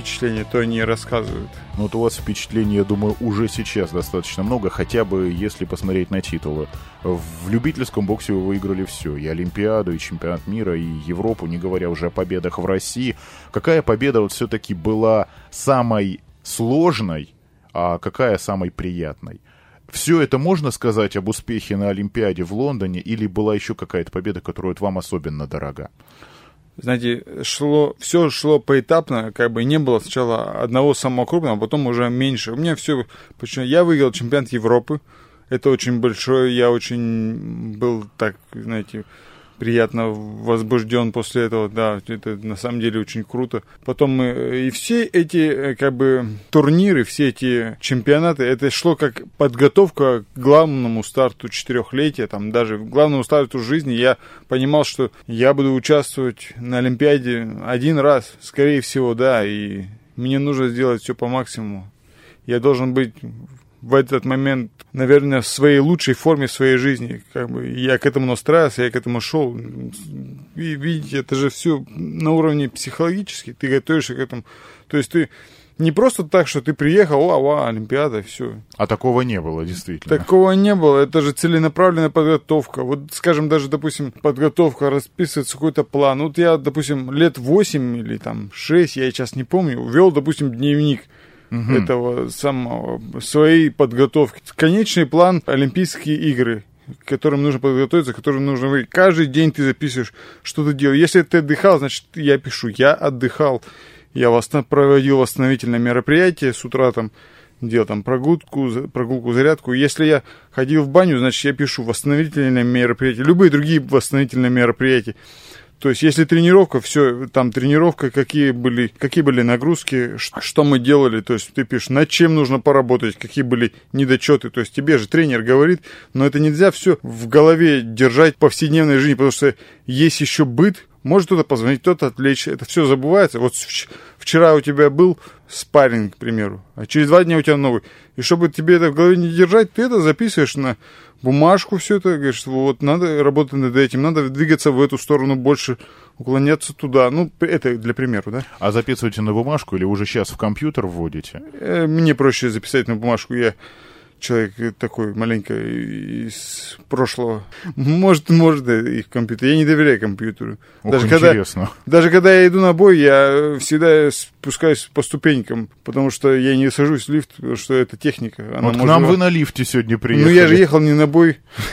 впечатления, то они рассказывают. Ну, вот у вас впечатлений, я думаю, уже сейчас достаточно много, хотя бы если посмотреть на титулы. В любительском боксе вы выиграли все. И Олимпиаду, и чемпионат мира, и Европу, не говоря уже о победах в России. Какая победа вот все-таки была самой сложной, а какая самой приятной? Все это можно сказать об успехе на Олимпиаде в Лондоне, или была еще какая-то победа, которая вот вам особенно дорога? Знаете, шло, все шло поэтапно, как бы не было сначала одного самого крупного, а потом уже меньше. У меня все, почему я выиграл чемпионат Европы, это очень большое, я очень был так, знаете, приятно возбужден после этого, да, это на самом деле очень круто. Потом мы, э, и все эти, э, как бы, турниры, все эти чемпионаты, это шло как подготовка к главному старту четырехлетия, там, даже к главному старту жизни я понимал, что я буду участвовать на Олимпиаде один раз, скорее всего, да, и мне нужно сделать все по максимуму. Я должен быть в этот момент, наверное, в своей лучшей форме своей жизни. Как бы я к этому настраивался, я к этому шел. И видите, это же все на уровне психологически. Ты готовишься к этому. То есть ты не просто так, что ты приехал, о, о, Олимпиада, все. А такого не было, действительно. Такого не было. Это же целенаправленная подготовка. Вот, скажем, даже, допустим, подготовка, расписывается какой-то план. Вот я, допустим, лет 8 или там 6, я сейчас не помню, вел, допустим, дневник Мгм. этого самого, своей подготовки. Конечный план Олимпийские игры к которым нужно подготовиться, к которым нужно выйти. Каждый день ты записываешь, что ты делал. Если ты отдыхал, значит, я пишу, я отдыхал. Я восста- проводил восстановительное мероприятие с утра там, делал там прогулку, прогулку, зарядку. Если я ходил в баню, значит, я пишу восстановительное мероприятие, любые другие восстановительные мероприятия. То есть, если тренировка, все, там тренировка, какие были, какие были нагрузки, что мы делали, то есть ты пишешь, над чем нужно поработать, какие были недочеты. То есть тебе же тренер говорит, но это нельзя все в голове держать в повседневной жизни, потому что есть еще быт, может кто-то позвонить, кто-то отвлечь, это все забывается. Вот вч- вчера у тебя был спарринг, к примеру, а через два дня у тебя новый. И чтобы тебе это в голове не держать, ты это записываешь на бумажку все это, говоришь, вот надо работать над этим, надо двигаться в эту сторону больше, уклоняться туда. Ну, это для примера, да. А записываете на бумажку или уже сейчас в компьютер вводите? Э, Мне проще записать на бумажку. Я человек такой маленько из прошлого. Может, может, и в компьютер. Я не доверяю компьютеру. Ох, даже когда, интересно. даже когда я иду на бой, я всегда спускаюсь по ступенькам, потому что я не сажусь в лифт, потому что это техника. Она Вот к нам вы на лифте сегодня приехали. Ну, я же ехал не на бой. [LAUGHS]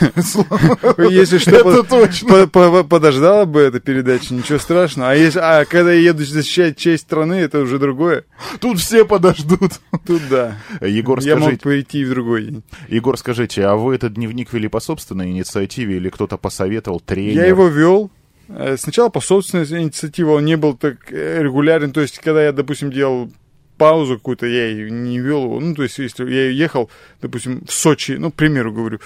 Если что, подождала бы эта передача, ничего страшного. А, а когда я еду защищать честь страны, это уже другое. Тут все подождут. Тут да. Егор, Я мог пойти в другой день. Егор, скажите, а вы этот дневник вели по собственной инициативе или кто-то посоветовал, тренер? Я его вел. э, Сначала по собственной инициативе он не был так э, регулярен. То есть, когда я, допустим, делал паузу какую-то, я и не вел его. Ну, то есть, если я ехал, допустим, в Сочи, ну, к примеру говорю,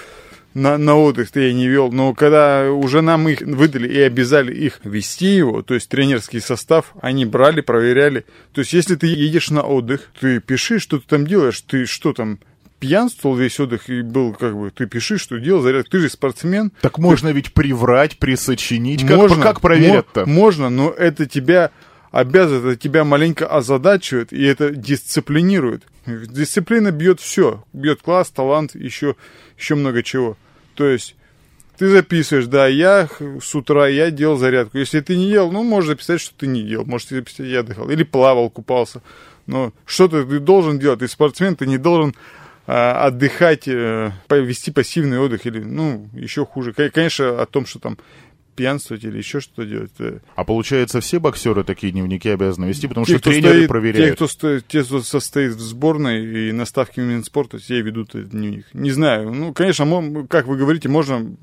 на, на отдых то я не вел. Но когда уже нам их выдали и обязали их вести его, то есть тренерский состав, они брали, проверяли. То есть, если ты едешь на отдых, ты пиши, что ты там делаешь, ты что там, пьянствовал весь отдых и был как бы, ты пиши, что делал, заряд, ты же спортсмен, Так можно ведь приврать, присочинить. Как, можно, как проверят-то? мо- Можно, но это тебя обязывает, это тебя маленько озадачивает, и это дисциплинирует. Дисциплина бьет все. Бьет класс, талант, еще, еще много чего. То есть ты записываешь, да, я с утра, я делал зарядку. Если ты не делал, ну, можешь записать, что ты не делал. Можешь записать, я отдыхал. Или плавал, купался. Но что-то ты должен делать. Ты спортсмен, ты не должен отдыхать, э, вести пассивный отдых или, ну, еще хуже. Кон- Конечно, о том, что там пьянствовать или еще что-то делать. э, А получается, все боксеры такие дневники обязаны вести, потому те, что тренеры стоит- проверяют. Те, кто стоит, те, кто состоит в сборной и на ставке Минспорта, все ведут этот дневник. Не знаю. Ну, конечно, как вы говорите, можно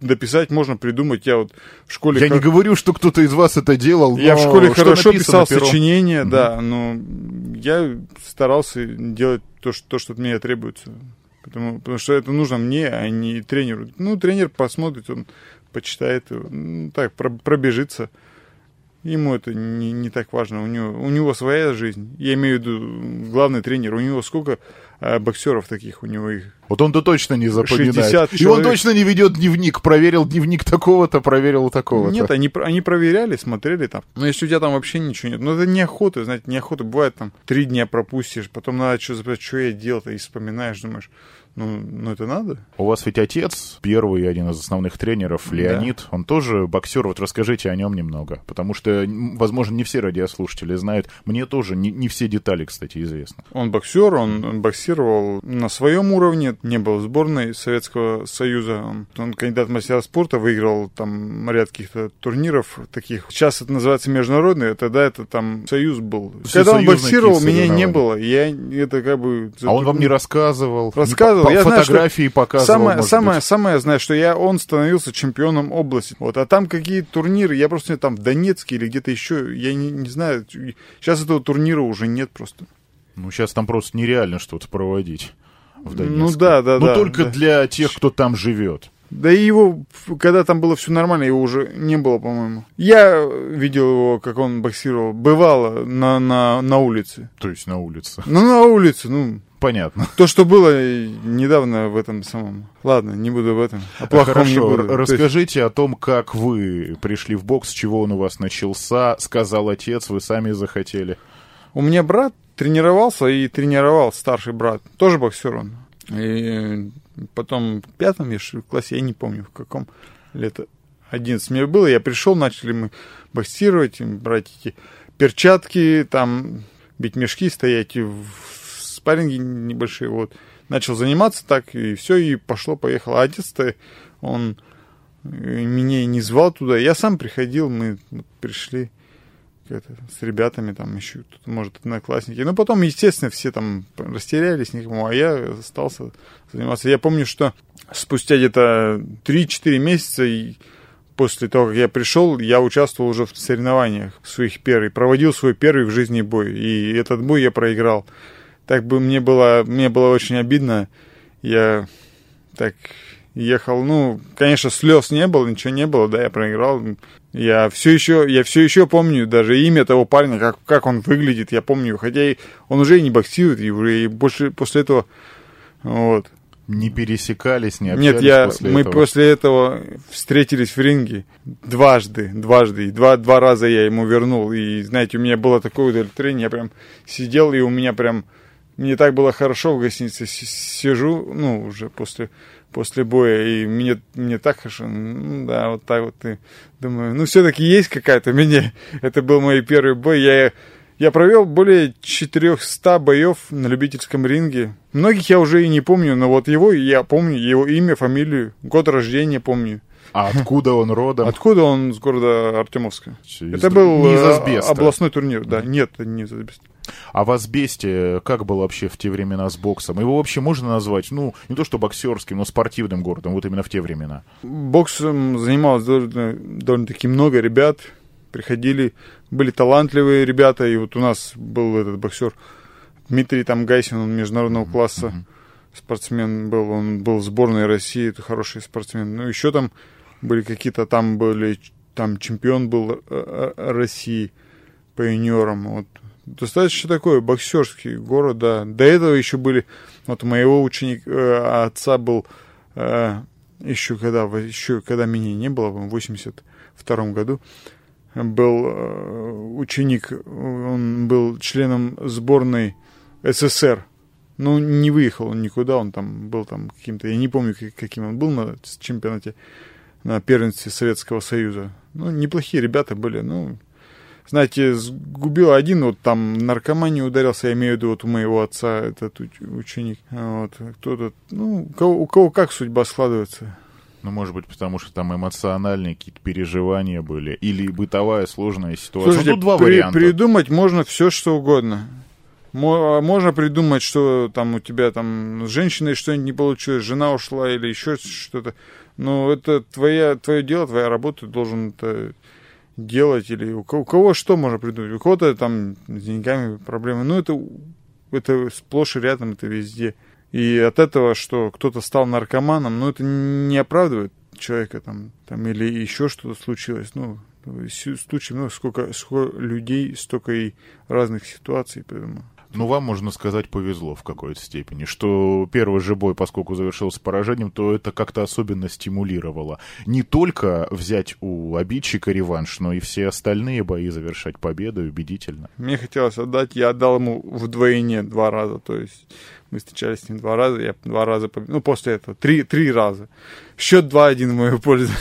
дописать, можно придумать. Я вот в школе... Я хор- не говорю, что кто-то из вас это делал, Я в школе что хорошо писал пером. сочинения, да, но я старался делать то, что, то, что от меня требуется. Потому, потому что это нужно мне, а не тренеру. Ну, тренер посмотрит, он почитает, ну, так, про- пробежится. Ему это не, не так важно. У него, у него своя жизнь. Я имею в виду главный тренер. У него сколько боксеров таких? У него их Вот он-то точно не запоминает. 60 И он точно не ведет дневник. Проверил дневник такого-то, проверил такого-то. Нет, они, они проверяли, смотрели там. Но если у тебя там вообще ничего нет, ну это неохота, знаете, неохота. Бывает там три дня пропустишь, потом надо что записать, что я делал-то, и вспоминаешь, думаешь, ну, ну это надо? У вас ведь отец, первый один из основных тренеров, Леонид, он тоже боксер. Вот расскажите о нем немного. Потому что, возможно, не все радиослушатели знают. Мне тоже не, не все детали, кстати, известны. Он боксер, он боксировал на своем уровне, не был в сборной Советского Союза. Он, он кандидат в мастера спорта, выиграл там ряд каких-то турниров таких. Сейчас это называется международный, а тогда это там союз был. Когда он боксировал, меня не было. Я это как бы... А он вам не рассказывал? Рассказывал. По- Я знаю, что фотографии показывал, Самое, самое, быть? самое, знаю, что я, он становился чемпионом области. Вот, а там какие турниры, я просто там в Донецке или где-то еще, я не, не знаю. Сейчас этого турнира уже нет просто. Ну, сейчас там просто нереально что-то проводить. В Донецке. Ну да, да, Но да, только да. для тех, кто там живет. Да и его, когда там было все нормально, его уже не было, по-моему. Я видел его, как он боксировал. Бывало на, на, на улице. То есть на улице. Ну, на улице, ну, понятно. [LAUGHS] То, что было э, недавно в этом самом... Ладно, не буду об этом. О плохом Хорошо, не буду. р- То есть- расскажите о том, как вы пришли в бокс, с чего он у вас начался, сказал отец, вы сами захотели. У меня брат тренировался и тренировал старший брат. Тоже боксер он. И потом в пятом я классе, я не помню в каком лет 11 мне было, я пришел, начали мы боксировать, брать эти перчатки, там бить мешки, стоять в спарринге небольшие, вот. Начал заниматься так, и все, и пошло-поехало. А отец-то, он э, меня не звал туда. Я сам приходил, мы пришли это, с ребятами, там еще кто-то, может, одноклассники. Но потом, естественно, все там растерялись, никому, а я остался заниматься. Я помню, что спустя где-то 3-4 месяца и после того, как я пришел, я участвовал уже в соревнованиях своих первых, проводил свой первый в жизни бой. И этот бой я проиграл. Так бы мне было, мне было очень обидно. Я так ехал, ну, конечно, слез не было, ничего не было, да, я проиграл. Я все еще, я все еще помню даже имя того парня, как, как он выглядит, я помню, хотя и он уже и не боксирует, и уже и больше после этого, вот. Не пересекались, не общались Нет, я, после мы этого? после этого встретились в ринге дважды, дважды, и два, два раза я ему вернул, и, знаете, у меня было такое удовлетворение, я прям сидел, и у меня прям, мне так было хорошо в гостинице, сижу, ну, уже после, после боя, и мне, мне так хорошо, ну, да, вот так вот, и думаю, ну, все-таки есть какая-то мне, это был мой первый бой, я, я провел более 400 боев на любительском ринге. Многих я уже и не помню, но вот его я помню, его имя, фамилию, год рождения помню. А откуда он родом? Откуда он с города Артемовска? Из- Это был э, областной турнир, да. Нет, не из Асбеста. А в Асбесте как было вообще в те времена с боксом? Его вообще можно назвать, ну, не то что боксерским, но спортивным городом, вот именно в те времена? Боксом занималось довольно- довольно-таки много ребят. Приходили, были талантливые ребята, и вот у нас был этот боксер Дмитрий там Гайсин, он международного класса спортсмен был, он был в сборной России, это хороший спортсмен. Ну, еще там были какие-то, там были, там чемпион был э, э, России по юниорам, вот. Достаточно такой боксерский город, да. До этого еще были, вот моего ученика, э, отца был э, еще когда, еще когда меня не было, в 82 году, был э, ученик, он был членом сборной СССР. Ну, не выехал он никуда, он там был там каким-то, я не помню, как- каким он был на чемпионате, на первенстве Советского Союза. Ну, неплохие ребята были, ну, знаете, сгубил один, вот там наркоманию ударился, я имею в виду вот у моего отца этот уч- ученик. Вот, кто-то, ну, у кого, у кого как судьба складывается. Ну, может быть, потому что там эмоциональные какие-то переживания были, или бытовая сложная ситуация. Слушайте, ну, тут два при- варианта. придумать можно все, что угодно. Мо- Можно придумать, что там у тебя там с женщиной что-нибудь не получилось, жена ушла или еще что-то. Но это твоя, твое дело, твоя работа, должен это делать. Или у кого, у кого что можно придумать? У кого-то там с деньгами проблемы. Ну, это, это сплошь и рядом, это везде. И от этого, что кто-то стал наркоманом, ну, это не оправдывает человека там, там или еще что-то случилось. Ну, случаев много, сколько, сколько людей, столько и разных ситуаций, поэтому... Ну, вам, можно сказать, повезло в какой-то степени, что первый же бой, поскольку завершился поражением, то это как-то особенно стимулировало. Не только взять у обидчика реванш, но и все остальные бои завершать победой убедительно. Мне хотелось отдать, я отдал ему вдвойне два раза, то есть мы встречались с ним два раза, я два раза победил, ну, после этого, три, три раза. Счет 2-1 в мою пользу.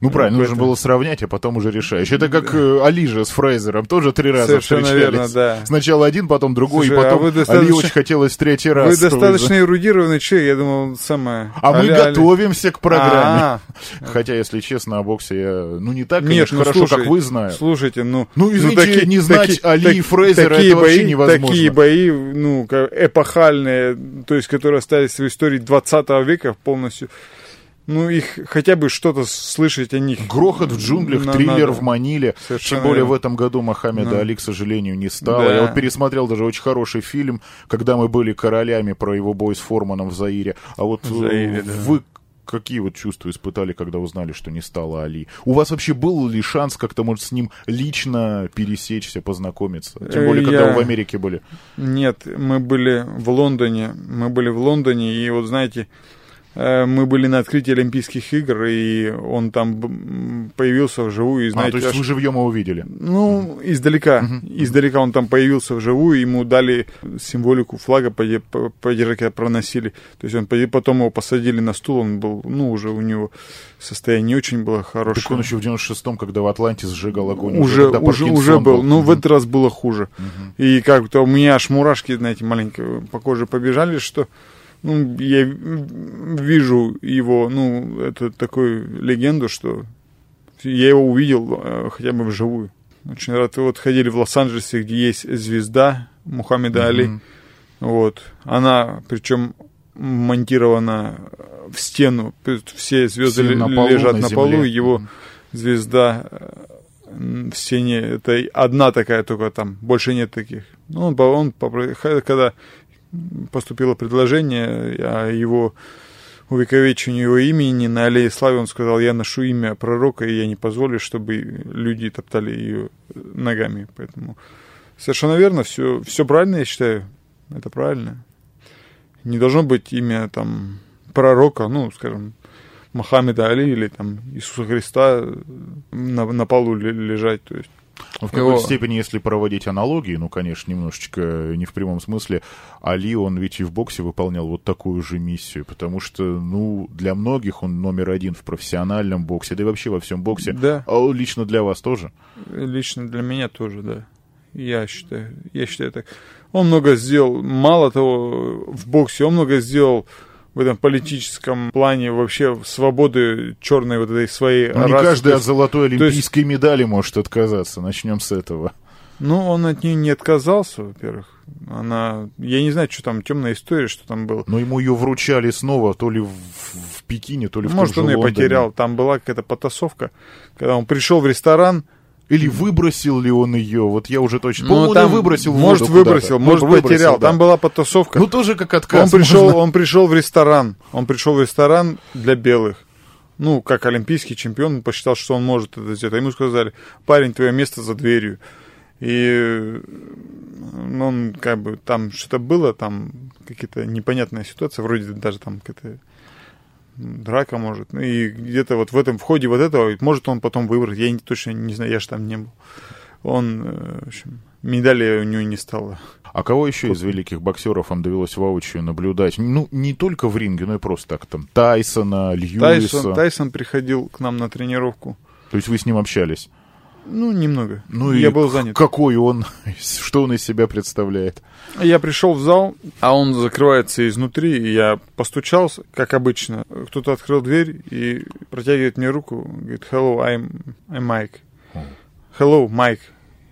Ну, правильно, нужно было сравнять, а потом уже решаешь. Это как э, Алижа с Фрейзером, тоже три раза Совершенно встречались. верно, да. Сначала один, потом другой, Слушай, и а потом вы достаточно- Али очень хотелось в третий раз. Вы достаточно за- эрудированный человек, я думал, самое... А мы Али- Али- готовимся к программе. А, Хотя, если честно, о боксе я, ну, не так, Нет, конечно, ну, хорошо, слушай, как вы знаю. Слушайте, ну... Ну, извините, не знать Али и Фрейзера, такие это вообще бои, невозможно. Такие бои, ну, эпохальные, то есть, которые остались в истории 20 века полностью. Ну, их хотя бы что-то слышать о них. Грохот в джунглях, на- триллер надо. в Маниле. Совершенно Тем более верно. в этом году Мохаммеда Ну. Али, к сожалению, не стало. Да. Я вот пересмотрел даже очень хороший фильм, когда мы были королями про его бой с Форманом в Заире. А вот В Заире, э, да. вы какие вот чувства испытали, когда узнали, что не стало Али? У вас вообще был ли шанс как-то, может, с ним лично пересечься, познакомиться? Тем более, когда Я- вы в Америке были. Нет, мы были в Лондоне. Мы были в Лондоне, и вот знаете, э, мы были на открытии Олимпийских игр, и он там появился вживую, и а, знаете, то есть аж- вы живьем его увидели? Ну, издалека. Издалека он там появился вживую, ему дали символику флага поде- по- подержать, когда проносили. То есть он потом его посадили на стул, он был, ну, уже у него состояние не очень было хорошее. Так он еще в 96-м, когда в Атланте сжигал огонь. уже, уже, уже был. Ну, в Мгм. этот раз было хуже. И как-то у меня аж мурашки, знаете, маленько по коже побежали, что ну, я вижу его, ну, это такую легенду, что я его увидел э, хотя бы вживую. Очень рад. Вот ходили в Лос-Анджелесе, где есть звезда Мухаммеда Али. Мгм. Вот. Она, причем, монтирована в стену. Все звезды Все на полу, лежат на на, земле. полу. Его звезда э, в стене. Это одна такая только там. Больше нет таких. Ну, он, он когда поступило предложение о его увековечению его имени на аллее славы, он сказал, я ношу имя пророка, и я не позволю, чтобы люди топтали ее ногами. Поэтому совершенно верно, все, все правильно, я считаю. Это правильно. Не должно быть имя там пророка, ну, скажем, Мохаммеда Али или там Иисуса Христа на, на полу ле- лежать. То есть. В какой-то Его- степени, если проводить аналогии, ну, конечно, немножечко не в прямом смысле, Али, он ведь и в боксе выполнял вот такую же миссию, потому что, ну, для многих он номер один в профессиональном боксе, да и вообще во всем боксе. Да. А лично для вас тоже? Лично для меня тоже, да. Я считаю, я считаю так. Он много сделал, мало того, в боксе, он много сделал в этом политическом плане вообще свободы черной вот этой своей Ну, не каждый от есть, золотой есть- олимпийской медали может отказаться. Начнем с этого. Ну, он от нее не отказался, во-первых. Она, я не знаю, что там, темная история, что там было. Но ему ее вручали снова то ли в, в Пекине, то ли в Может, том он же ее Лондоне. потерял. Там была какая-то потасовка, когда он пришел в ресторан, Или выбросил ли он ее? Вот я уже точно... ну, там, выбросил может, выбросил, Ну, может, выбросил, потерял. да. Там была потасовка. Ну, тоже как отказ. он пришел, можно. он пришел в ресторан. Он пришел в ресторан для белых. Ну, как олимпийский чемпион, он посчитал, что он может это сделать. А ему сказали, парень, твое место за дверью. И ну, он как бы там что-то было, там какие-то непонятная ситуация, вроде даже там какая-то драка может. Ну, и где-то вот в этом входе вот этого, может он потом выбрать. Я не- точно не знаю, я же там не был. Он, э, в общем, медали у него не стало. А кого еще из великих боксеров вам довелось воочию наблюдать? Ну, не только в ринге, но и просто так там. Тайсона, Льюиса. Тайсон, Тайсон приходил к нам на тренировку. То есть вы с ним общались? Ну, немного. Ну я и был занят. Какой он, [LAUGHS] что он из себя представляет? Я пришел в зал, а он закрывается изнутри, и я постучался, как обычно. Кто-то открыл дверь и протягивает мне руку, говорит, hello, I'm, I'm Mike. Hello, Mike.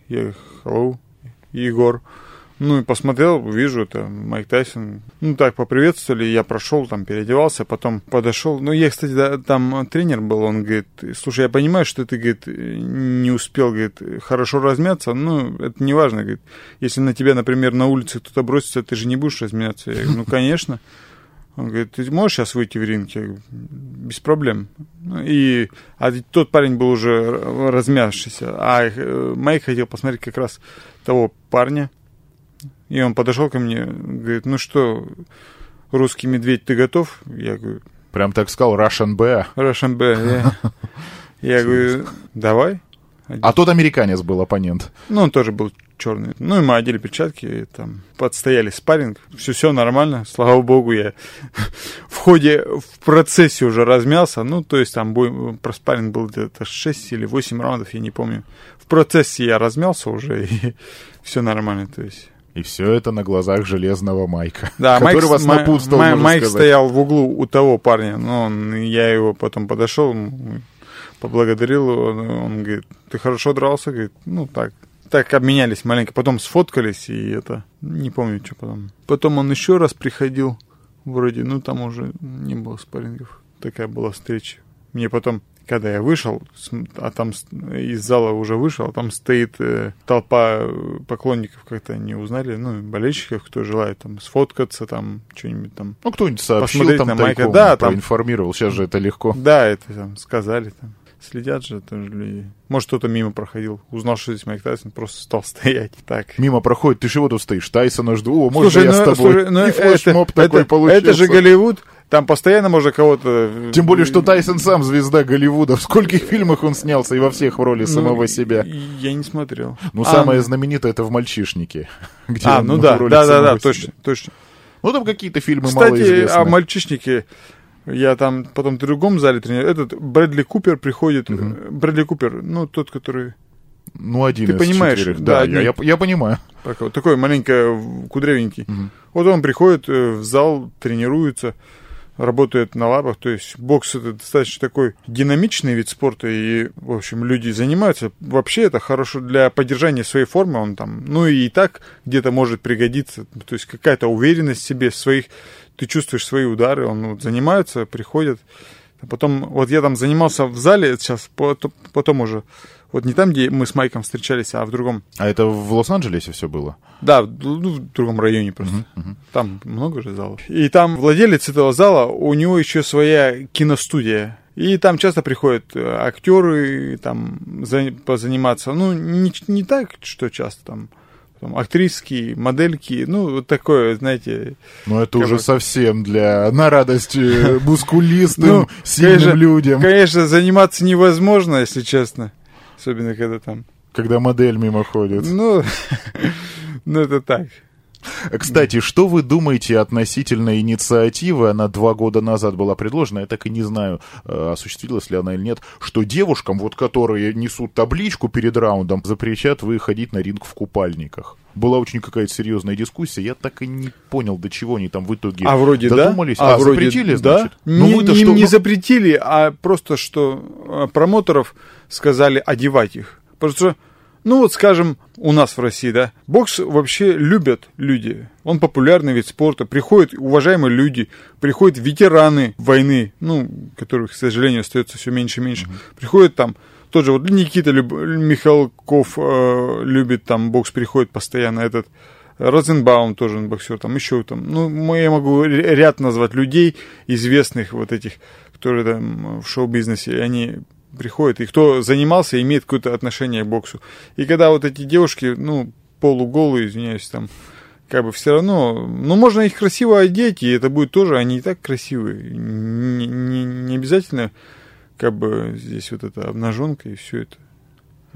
Я, hello, Егор. Ну и посмотрел, вижу, это Майк Тайсон. Ну так, поприветствовали, я прошел, там переодевался, потом подошел. Ну, я, кстати, да, там тренер был, он говорит, слушай, я понимаю, что ты, говорит, не успел, говорит, хорошо размяться, ну, это не важно, говорит. Если на тебя, например, на улице кто-то бросится, ты же не будешь размяться. Я говорю, ну, конечно. Он говорит, ты можешь сейчас выйти в ринг? Я говорю, без проблем. Ну, И, а тот парень был уже размявшийся, а э, Майк хотел посмотреть как раз того парня. И он подошел ко мне, говорит, ну что, русский медведь, ты готов? Я говорю, Прям так сказал, Russian Bear. Russian Bear, [LAUGHS] я, я говорю, давай. А тот американец был оппонент. Ну, он тоже был черный. Ну, и мы одели перчатки, и там подстояли спарринг. Все, все нормально, слава богу, я [LAUGHS] в ходе, в процессе уже размялся. Ну, то есть там бой, про спарринг был где-то 6 или 8 раундов, я не помню. В процессе я размялся уже, [LAUGHS] и все нормально, то есть... И все это на глазах железного Майка. [LAUGHS] Да, который Майк, вас напутствовал, Ма- можно Майк сказать. стоял в углу у того парня, но он, я его потом подошел, поблагодарил его, он, он говорит, ты хорошо дрался, говорит, ну так, так обменялись маленько, потом сфоткались и это, не помню, что потом. Потом он еще раз приходил, вроде, ну там уже не было спаррингов, такая была встреча. Мне потом когда я вышел, а там из зала уже вышел, а там стоит э, толпа э, поклонников, как-то не узнали, ну, болельщиков, кто желает там сфоткаться, там, что-нибудь там. Ну, кто-нибудь сообщил Посмотреть там на Майка. Да, там- проинформировал. Сейчас же это легко. Да, это там сказали, там. Следят же тоже люди. Может, кто-то мимо проходил, узнал, что здесь Майк Тайсон, просто стал [LAUGHS] стоять. Так. Мимо проходит, ты чего тут стоишь? Тайсона жду. О, можно Слушай, я ну, с тобой? слушай, ну, И флешмоб это, такой это, получился. это же Голливуд, там постоянно можно кого-то... э, Тем более, что Тайсон сам звезда Голливуда. В скольких фильмах он снялся и во всех в роли ну, самого себя. Я не смотрел. Ну, А, самое знаменитое это в «Мальчишнике». [LAUGHS] Где А, ну да, да, да, да, точно, точно. Ну, там какие-то фильмы Кстати, малоизвестные. о мальчишнике. Я там потом в другом зале тренирую. Этот Брэдли Купер приходит. э, Брэдли Купер, ну, тот, который... Ну, один Ты из понимаешь, четверых. да, Да, один. я, я, я понимаю. такой- Такой маленько в- кудрявенький. Мгм. Вот он приходит э, в зал, тренируется, работает на лабах. То есть бокс это достаточно такой динамичный вид спорта. И, в общем, люди занимаются. Вообще это хорошо для поддержания своей формы. Он там, ну и так где-то может пригодиться. То есть какая-то уверенность в себе, своих, ты чувствуешь свои удары. Он вот, занимается, приходит. А потом, вот я там занимался в зале сейчас, потом уже, вот не там, где мы с Майком встречались, а в другом, А это в Лос-Анджелесе все было? да, в, ну, в другом районе просто. Там много же залов. И там владелец этого зала, у него еще своя киностудия. И там часто приходят э, актеры там за- позаниматься. Ну, не, не так, что часто там. там актриски, модельки, ну, вот такое, знаете. Ну, это уже бы- совсем для... На радость э, мускулистым, Ну, сильным людям. Конечно, заниматься невозможно, если честно. Особенно, когда там... Когда модель мимо ходит. Ну, [LAUGHS] ну это так. Кстати, что вы думаете относительно инициативы? Она два года назад была предложена, я так и не знаю, э, осуществилась ли она или нет, что девушкам, вот которые несут табличку перед раундом, запрещат выходить на ринг в купальниках. Была очень какая-то серьезная дискуссия, я так и не понял, до чего они там в итоге А вроде додумались. да? А, вроде запретили, да? значит? Не, Ну вы-то не- что? не Ну, запретили, а просто что э, промоторов сказали одевать их. Потому что, ну вот скажем, у нас в России, да, бокс вообще любят люди. Он популярный вид спорта. Приходят уважаемые люди, приходят ветераны войны, ну, которых, к сожалению, остается все меньше и меньше. Приходят там тот же вот Никита Люб- Михалков э, любит там бокс, приходит постоянно этот Розенбаум тоже он боксер, там еще там, ну, я могу ряд назвать людей известных вот этих, которые там в шоу-бизнесе, и они приходят, и кто занимался, имеет какое-то отношение к боксу. И когда вот эти девушки, ну, полуголые, извиняюсь, там, как бы все равно, ну, можно их красиво одеть, и это будет тоже, они и так красивые. Не, не- не обязательно, как бы, здесь вот эта обнаженка и все это.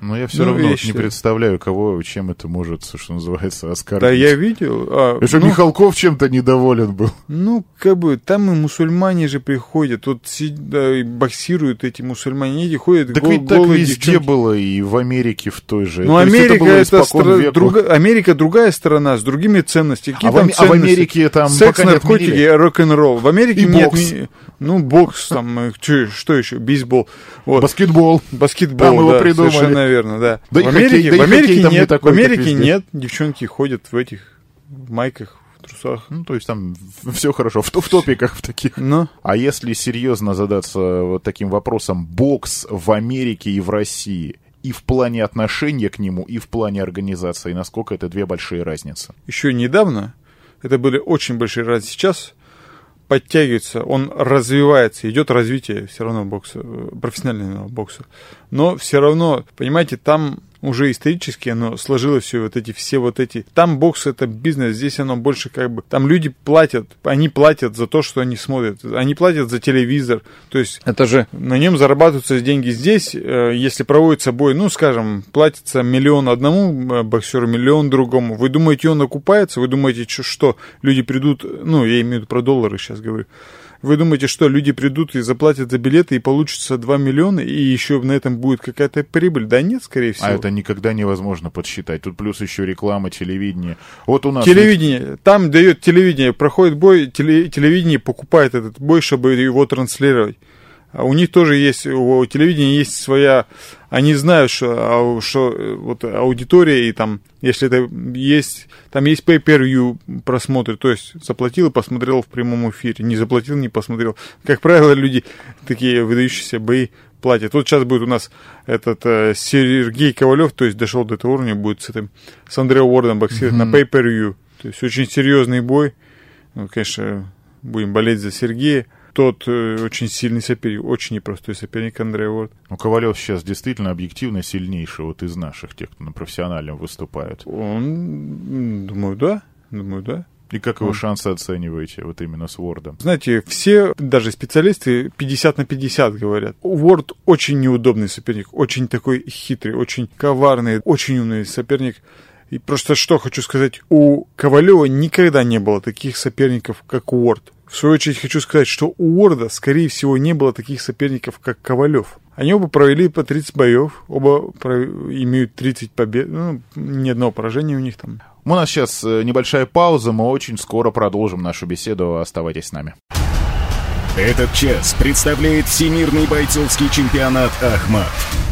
Но я все Ну, равно вот не представляю, кого, чем это может, что называется, оскорбить. Да, я видел. а, И что ну, Михалков чем-то недоволен был. Ну, как бы, там и мусульмане же приходят, вот да, и боксируют эти мусульмане, эти ходят Так гол- ведь так везде девчонки. было, и в Америке в той же. Ну, То Америка это, испокон стра- друга- Америка другая страна с другими ценностями. Какие А в там Аме- а в ценности? Америке там Секс, наркотики, рок-н-ролл. В Америке И нет. бокс. Ну, бокс, там, что еще? Бейсбол. Вот. Баскетбол. Баскетбол, Там его да, придумали. совершенно верно, да. Да в Америке, хоккей- да в Америке не нет, такой, в Америке нет, девчонки ходят в этих майках, в трусах. Ну, то есть там [LAUGHS] все хорошо, в, в топиках в таких. Но А если серьезно задаться вот таким вопросом, бокс в Америке и в России, и в плане отношения к нему, и в плане организации, насколько это две большие разницы? еще недавно это были очень большие разницы. Сейчас подтягивается, он развивается, идет развитие все равно бокса, э, профессионального бокса. Но все равно, понимаете, там уже исторически оно сложилось все вот эти, все вот эти. Там бокс это бизнес, здесь оно больше как бы. Там люди платят, они платят за то, что они смотрят, они платят за телевизор. То есть это же на нем зарабатываются деньги. Здесь, э, если проводится бой, ну, скажем, платится миллион одному э, боксеру, миллион другому. Вы думаете, он окупается? Вы думаете, что люди придут, ну, я имею в виду про доллары сейчас говорю. Вы думаете, что люди придут и заплатят за билеты и получится 2 миллиона, и еще на этом будет какая-то прибыль? Да нет, скорее всего. А это никогда невозможно подсчитать. Тут плюс еще реклама, телевидение. Вот у нас... Телевидение. Там дает телевидение, проходит бой, теле- телевидение покупает этот бой, чтобы его транслировать. А у них тоже есть, у телевидения есть своя, они знают, что, ау- что э, вот аудитория, и там, если это есть, там есть pay-per-view просмотры, то есть заплатил и посмотрел в прямом эфире, не заплатил, не посмотрел. Как правило, люди, такие выдающиеся бои, платят. Вот сейчас будет у нас этот э, Сергей Ковалев, то есть дошел до этого уровня, будет с этим, с Андреем Уордом боксировать mm-hmm. на pay-per-view. То есть очень серьезный бой. Ну, конечно, будем болеть за Сергея. Тот э, очень сильный соперник, очень непростой соперник Андрей Уорд. Ну, Ковалев сейчас действительно объективно сильнейший вот из наших, тех, кто на профессиональном выступает. Он, думаю, да. Думаю, да. И как его шансы оцениваете вот именно с Вордом? Знаете, все, даже специалисты, 50 на 50 говорят. Ворд очень неудобный соперник, очень такой хитрый, очень коварный, очень умный соперник. И просто что хочу сказать, у Ковалева никогда не было таких соперников, как Уорд. В свою очередь хочу сказать, что у Уорда, скорее всего, не было таких соперников, как Ковалев. Они оба провели по 30 боев, оба имеют 30 побед, ну, ни одного поражения у них там. У нас сейчас э, небольшая пауза, мы очень скоро продолжим нашу беседу, оставайтесь с нами. Этот час представляет Всемирный бойцовский чемпионат «Ахмат».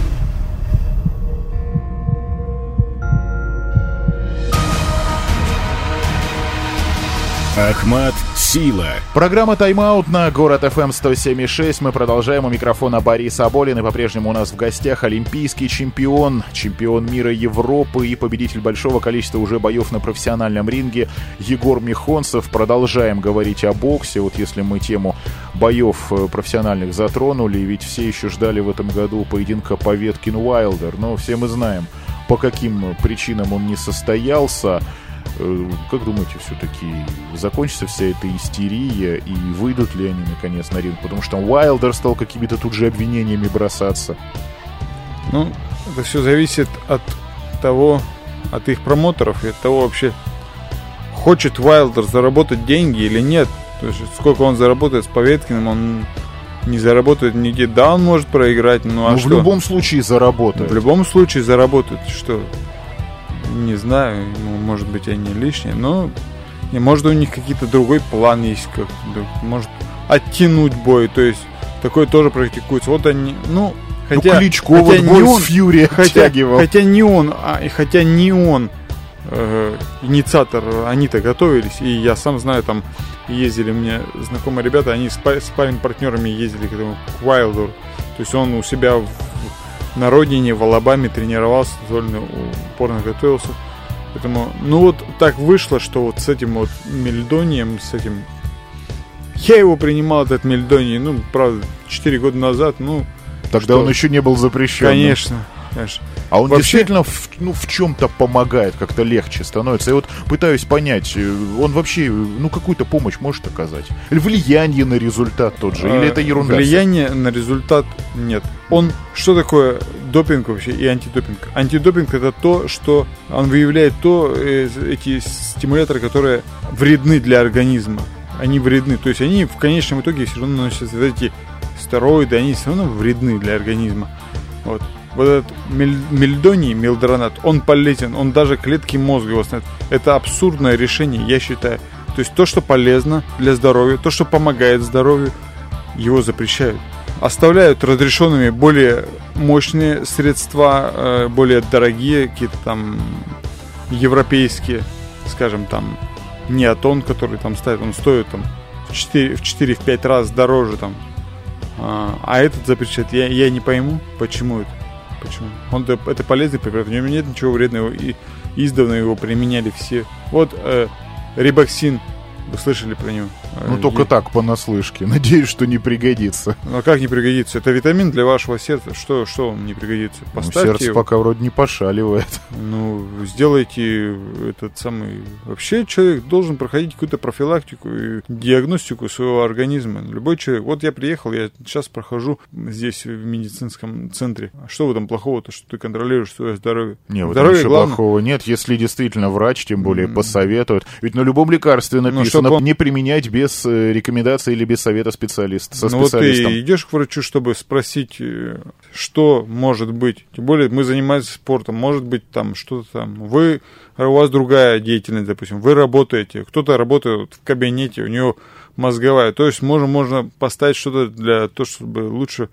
Ахмат Сила. Программа «Тайм-аут» на город FM 107.6. Мы продолжаем. У микрофона Борис Аболин. И по-прежнему у нас в гостях олимпийский чемпион, чемпион мира Европы и победитель большого количества уже боев на профессиональном ринге Егор Михонцев. Продолжаем говорить о боксе. Вот если мы тему боев э, профессиональных затронули, ведь все еще ждали в этом году поединка Поветкин-Уайлдер. Но все мы знаем, по каким причинам он не состоялся. Э, как думаете, все-таки закончится вся эта истерия и выйдут ли они наконец на ринг? Потому что Уайлдер стал какими-то тут же обвинениями бросаться. Ну, это все зависит от того, от их промоторов и от того вообще, хочет Уайлдер заработать деньги или нет. То есть сколько он заработает с Поветкиным, он не заработает нигде. Да, он может проиграть, ну а ну, что? в любом случае заработает. В любом случае заработает. Что? Не знаю, может быть, они лишние, но не, может у них какие-то другой план есть, как, может оттянуть бой, то есть такое тоже практикуется. Вот они, ну, хотя, ну, Кличко хотя вот не он, Фьюри хотя, хотя не он, а, хотя не он э, инициатор, они-то готовились, и я сам знаю, там ездили мне знакомые ребята, они с, с парень партнерами ездили к этому к Уайлдеру, то есть он у себя в на родине в Алабаме тренировался, довольно упорно готовился. Поэтому, ну вот так вышло, что вот с этим вот Мельдонием, с этим... Я его принимал, этот Мельдоний, ну, правда, 4 года назад, ну... Тогда что? он еще не был запрещен. Конечно, конечно. А он Вообще... действительно в, ну, в чем-то помогает, как-то легче становится. Я вот пытаюсь понять, э, он вообще ну какую-то помощь может оказать? Или влияние на результат тот же? Или это ерунда? Влияние на результат нет. Он что такое допинг вообще и антидопинг? Антидопинг это то, что он выявляет то, э, эти стимуляторы, которые вредны для организма. Они вредны. То есть они в конечном итоге все равно наносят эти стероиды, они все равно вредны для организма. Вот вот этот мельдоний, мелдронат, он полезен, он даже клетки мозга восстановит. Это абсурдное решение, я считаю. То есть то, что полезно для здоровья, то, что помогает здоровью, его запрещают. Оставляют разрешенными более мощные средства, э, более дорогие, какие-то там европейские, скажем, там неотон, который там ставят, он стоит там в 4-5 раз дороже там. А, а этот запрещает. Я, я не пойму, почему это. Почему? Он это полезный препарат, в нем нет ничего вредного, и издавна его применяли все. Вот э, рибоксин вы слышали про него? Ну, э, только так, понаслышке. [LAUGHS] Надеюсь, что не пригодится. Ну, а как не пригодится? Это витамин для вашего сердца. Что, что вам не пригодится? Ну, Поставьте ну, сердце его. пока вроде не пошаливает. Ну, сделайте этот самый... Вообще человек должен проходить какую-то профилактику и диагностику своего организма. Любой человек. Вот я приехал, я сейчас прохожу здесь в медицинском центре. А что в этом плохого-то, что ты контролируешь свое здоровье? Не, этом ничего главное. плохого нет, если действительно врач, тем более, mm. посоветует. Ведь на любом лекарстве ну, чтобы он... не применять без э, рекомендации или без совета специалиста, со ну, специалистом. Вот ты идешь к врачу, чтобы спросить, э, что может быть. Тем более мы занимаемся спортом, может быть там что-то там. Вы, у вас другая деятельность, допустим, вы работаете, кто-то работает в кабинете, у него мозговая. То есть можно, можно поставить что-то для того, чтобы лучше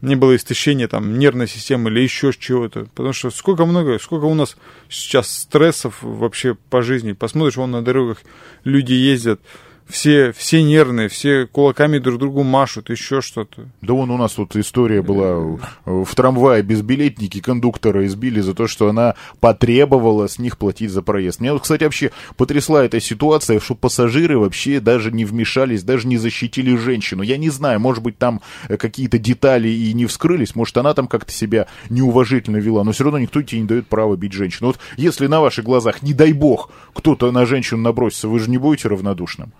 не было истощения там нервной системы или еще чего-то. Потому что сколько много, сколько у нас сейчас стрессов вообще по жизни. Посмотришь, вон на дорогах люди ездят все, все нервные, все кулаками друг другу машут, еще что-то. Да вон у нас тут история была в трамвае безбилетники кондуктора избили за то, что она потребовала с них платить за проезд. Меня, кстати, вообще потрясла эта ситуация, что пассажиры вообще даже не вмешались, даже не защитили женщину. Я не знаю, может быть, там э, какие-то детали и не вскрылись, может, она там как-то себя неуважительно вела, но все равно никто тебе не дает права бить женщину. Вот если на ваших глазах, не дай бог, кто-то на женщину набросится, вы же не будете равнодушным?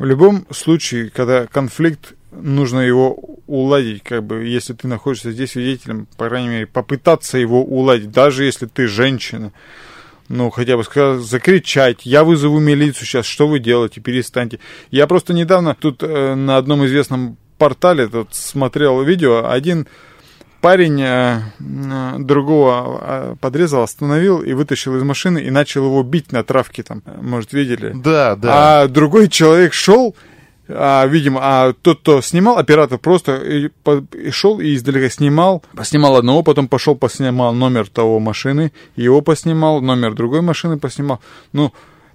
В любом случае, когда конфликт, нужно его уладить, как бы, если ты находишься здесь свидетелем, по крайней мере, попытаться его уладить, даже если ты женщина. Ну, хотя бы сказать, закричать, я вызову милицию сейчас, что вы делаете, перестаньте. Я просто недавно тут э, на одном известном портале тут смотрел видео, один парень э, э, другого э, подрезал, остановил и вытащил из машины и начал его бить на травке там. Может, видели? Да, да. А другой человек шел, а, видимо, а тот, кто снимал, оператор просто и, по, и шел и издалека снимал, поснимал одного, потом пошел поснимал номер того машины, его поснимал, номер другой машины поснимал. Ну,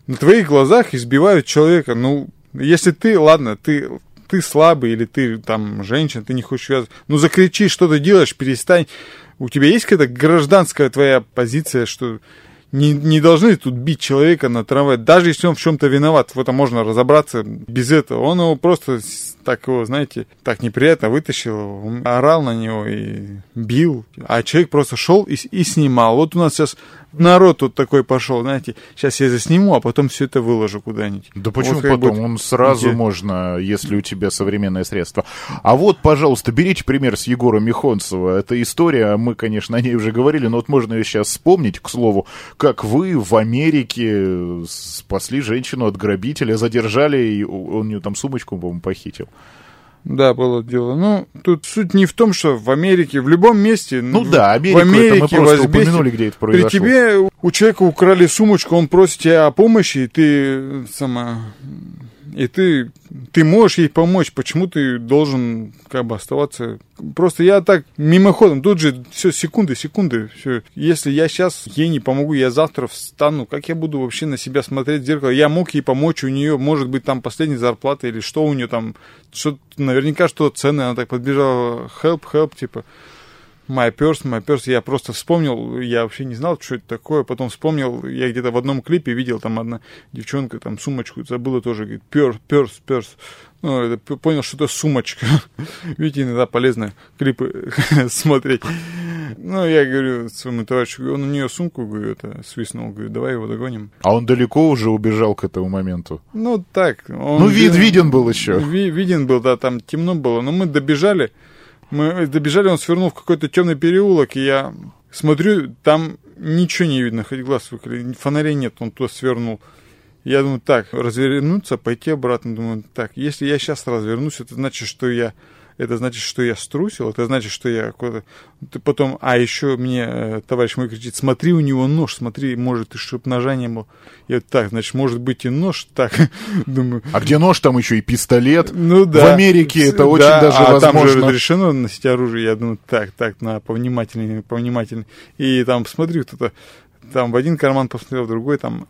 на твоих глазах избивают человека, ну, если ты, ладно, ты ты слабый или ты там женщина, ты не хочешь связывать. Ну закричи, что ты делаешь, перестань. У тебя есть какая-то гражданская твоя позиция, что не, не должны тут бить человека на трамвае, даже если он в чем-то виноват. В этом можно разобраться без этого. Он его просто так его, знаете, так неприятно вытащил, орал на него и бил. А человек просто шел и, и снимал. Вот у нас сейчас народ тут такой пошел, знаете, сейчас я засниму, а потом все это выложу куда-нибудь. Да почему Вот потом? будет. Он сразу Где? можно, если у тебя современное средство. А вот, пожалуйста, берите пример с Егора Михонцева. Эта история, мы, конечно, о ней уже говорили, но вот можно ее сейчас вспомнить, к слову, как вы в Америке спасли женщину от грабителя, задержали, и он у нее там сумочку, по-моему, похитил. Да, было дело. Ну, тут суть не в том, что в Америке, в любом месте... Ну в- да, Америку в Америке, это мы просто в Азбесте, упомянули, где это При произошло. тебе у человека украли сумочку, он просит тебя о помощи, и ты сама... И ты, ты можешь ей помочь, почему ты должен как бы оставаться... Просто я так мимоходом, тут же все секунды, секунды, все. Если я сейчас ей не помогу, я завтра встану, как я буду вообще на себя смотреть в зеркало? Я мог ей помочь, у нее может быть там последняя зарплата или что у нее там, что наверняка что ценное, она так подбежала, help, help, типа. My purse, my purse. Я просто вспомнил, я вообще не знал, что это такое. Потом вспомнил, я где-то в одном клипе видел, там одна девчонка там сумочку забыла тоже, говорит, purse, purse, purse. Ну, это понял, что это сумочка. [LAUGHS] Видите, иногда полезно клипы [LAUGHS] смотреть. Ну, я говорю своему товарищу, он у нее сумку, говорю, это свистнул, говорю, давай его догоним. А он далеко уже убежал к этому моменту. Ну, так. он Ну, вид ви- виден был еще. Ви- виден был, да, там темно было. Но мы добежали. Мы добежали, он свернул в какой-то темный переулок, и я смотрю, там ничего не видно, хоть глаз выколи, фонарей нет, он туда свернул. Я думаю, так, развернуться, пойти обратно. Думаю, так, если я сейчас развернусь, это значит, что я это значит, что я струсил, это значит, что я Потом, а еще мне э, товарищ мой кричит, смотри, у него нож, смотри, может, и чтоб ножа не было. Я так, значит, может быть и нож, [LAUGHS] так, думаю, А где нож, там еще и пистолет. ну да. В Америке это Да, очень даже а там же возможно. разрешено носить оружие. Я думаю, так, так, на повнимательнее, повнимательнее. И там смотрю, кто-то там в один карман посмотрел, в другой там.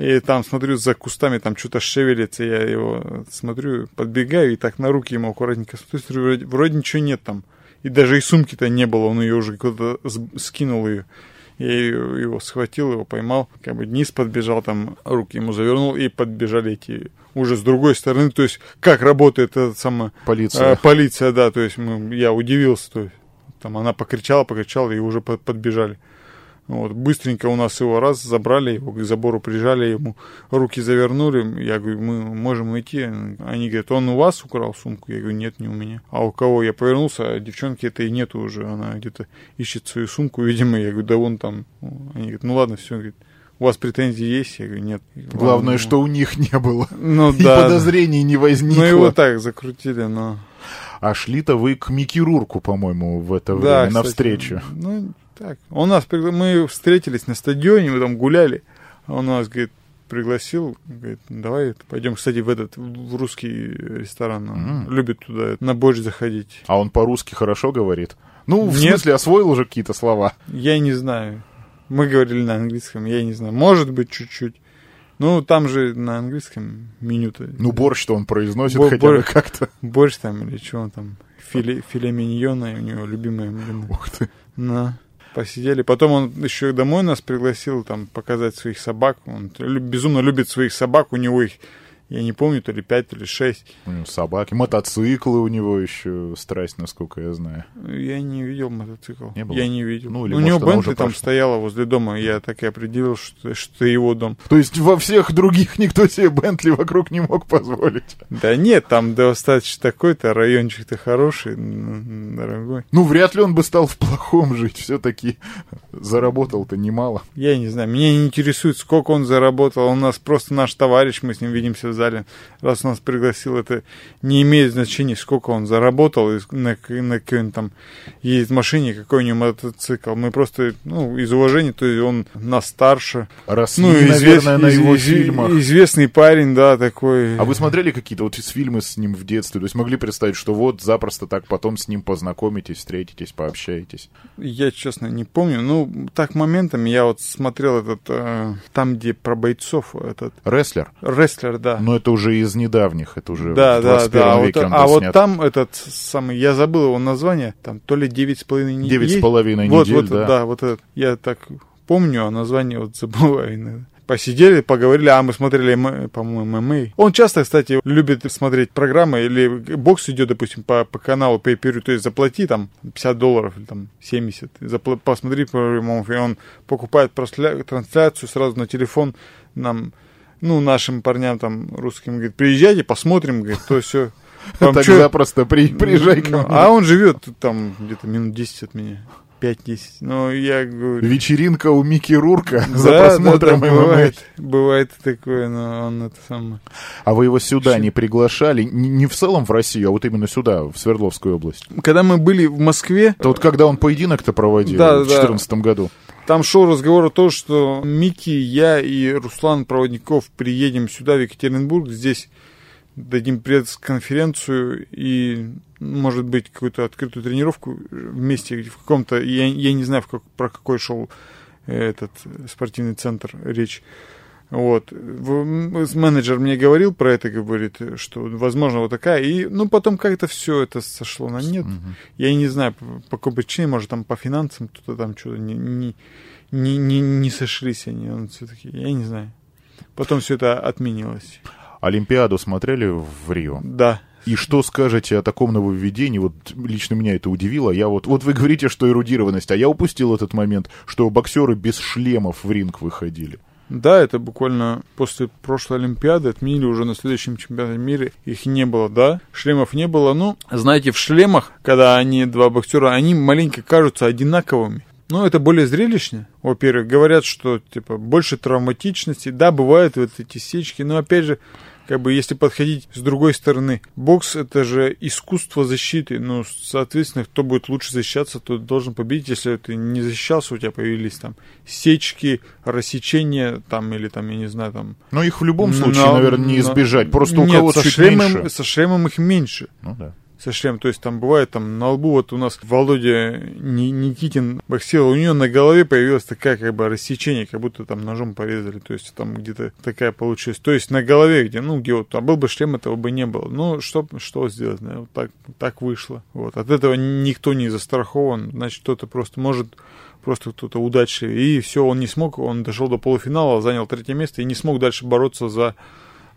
И там смотрю, за кустами там что-то шевелится, я его смотрю, подбегаю и так на руки ему аккуратненько смотрю, смотрю, вроде, вроде ничего нет там. И даже и сумки-то не было, он ее уже куда-то скинул ее. Я его схватил, его поймал, как бы вниз подбежал, там руки ему завернул, и подбежали эти уже с другой стороны. То есть, как работает эта самая Полиция. а, полиция, да, то есть мы, я удивился, то есть там она покричала, покричала, и уже под- подбежали. Вот, быстренько у нас его раз забрали, его к забору прижали, ему руки завернули. Я говорю, мы можем идти. Они говорят, он у вас украл сумку? Я говорю, нет, не у меня. А у кого? Я повернулся, а девчонки это и нету уже. Она где-то ищет свою сумку, видимо. Я говорю, да вон там. Они говорят, ну ладно, все. Говорит, у вас претензии есть? Я говорю, нет. Главное, Ладно, что у них не было. Ну И да. подозрений не возникло. Ну его так закрутили, но... А шли-то вы к Микки Рурку, по-моему, в это время, Да, кстати, навстречу. Ну, так. У нас, пригла- мы встретились на стадионе, мы там гуляли. А он нас, говорит, пригласил, говорит, давай пойдем, кстати, в этот, в русский ресторан. Он М. любит туда на борщ заходить. А он по-русски хорошо говорит? Ну, в Нет. смысле, освоил уже какие-то слова. Я не знаю. Мы говорили на английском, я не знаю. Может быть, чуть-чуть. Ну, там же на английском меню-то. Ну, борщ-то он произносит Бо- хотя бы бор- как-то. Борщ там или что он там. Филе, филе миньона у него любимое блин. Ух ты. На. Посидели. Потом он еще домой нас пригласил там показать своих собак. Он безумно любит своих собак. У него их, я не помню, то ли пять, то ли шесть. У него собаки, мотоциклы у него еще страсть, насколько я знаю. Я не видел мотоцикл. Не было? Я не видел. Ну, или, у может, него Бентли там прошла. стояла возле дома. Я так и определил, что, что его дом. То есть во всех других никто себе Бентли вокруг не мог позволить. Да нет, там достаточно такой-то райончик-то хороший, дорогой. Ну, вряд ли он бы стал в плохом жить. Все-таки заработал-то немало. Я не знаю, меня не интересует, сколько он заработал. Он у нас просто наш товарищ, мы с ним видимся в зале. Раз нас пригласил, это не имеет значения, сколько он заработал, на, на какой там ездит в машине, какой у него мотоцикл. Мы просто, ну, из уважения, то есть он нас старше. Росли, Ну, извест- наверное, на из- его из- фильмах. Известный парень, да, такой. А вы смотрели какие-то вот фильмы с ним в детстве? То есть могли представить, что вот запросто так потом с ним познакомитесь, встретитесь, пообщаетесь? Я, честно, не помню. Ну, так моментами я вот смотрел этот, э, там, где про бойцов, этот Рестлер? рестлер, да. Но это уже из недавних, это уже Да, в да, 21 да. А вот, веке он а был вот снят. там этот самый, я забыл его название, там то ли девять с половиной недель. Девять с половиной вот, недель, вот, да. вот этот. Я так помню, а название вот забываю иногда. Посидели, поговорили, а мы смотрели, по-моему, ММА. Он часто, кстати, любит смотреть программы, или бокс идет, допустим, по, по каналу pay per то есть заплати там 50 долларов или там 70, запла- посмотри по прямому эфиру. он покупает трансляцию сразу на телефон нам, ну, нашим парням там русским, говорит, приезжайте, посмотрим, говорит, то все. [LAUGHS] Так запросто при, приезжай ко Ну, мне. А он живет там где-то минут 10 от меня. 5-10. Ну, я говорю... Вечеринка у Микки Рурка [LAUGHS] за Да, просмотром да, ММА. бывает, бывает такое, но он это самое. А вы его сюда не приглашали? Не в целом в Россию, а вот именно сюда, в Свердловскую область? Когда мы были в Москве, Это вот когда он поединок-то проводил Да, в да. 2014 году. Там шел разговор о том, что Микки, я и Руслан Проводников приедем сюда, в Екатеринбург, здесь дадим пресс-конференцию и, может быть, какую-то открытую тренировку вместе в каком-то, я, я не знаю, в как- про какой шел этот спортивный центр речь. Вот. Менеджер мне говорил про это, говорит, что возможно вот такая. И, ну, потом как-то все это сошло на нет. Я не знаю, по, по какой причине, может, там по финансам кто-то там что-то не, не, не, не, не сошлись они. Он все-таки, я не знаю. Потом все это отменилось. Олимпиаду смотрели в Рио? Да. И что скажете о таком нововведении? Вот лично меня это удивило. Я вот, вот вы говорите, что эрудированность, а я упустил этот момент, что боксеры без шлемов в ринг выходили. Да, это буквально после прошлой Олимпиады отменили уже на следующем чемпионате мира. Их не было, да. Шлемов не было. Ну, знаете, в шлемах, когда они два боксера, они маленько кажутся одинаковыми. Ну, это более зрелищно. Во-первых, говорят, что типа больше травматичности. Да, бывают вот эти сечки, но опять же, как бы если подходить с другой стороны, бокс это же искусство защиты. Ну, соответственно, кто будет лучше защищаться, тот должен победить. Если ты не защищался, у тебя появились там сечки, рассечения, там, или там, я не знаю, там. Но их в любом случае, на- наверное, не на- избежать. Просто у кого-то со чуть шлемом, меньше. со шлемом их меньше Ну да. Со шлем. То есть там бывает там на лбу, вот у нас Володя Ни- Никитин боксировал, у нее на голове появилась такая как бы рассечение, как будто там ножом порезали. То есть там где-то такая получилась. То есть на голове, где, ну, где вот, а был бы шлем, этого бы не было. Ну, что, что сделать, да, вот так, так вышло. Вот. От этого никто не застрахован, значит, кто-то просто может просто кто-то удачливый. И все, он не смог, он дошел до полуфинала, занял третье место и не смог дальше бороться за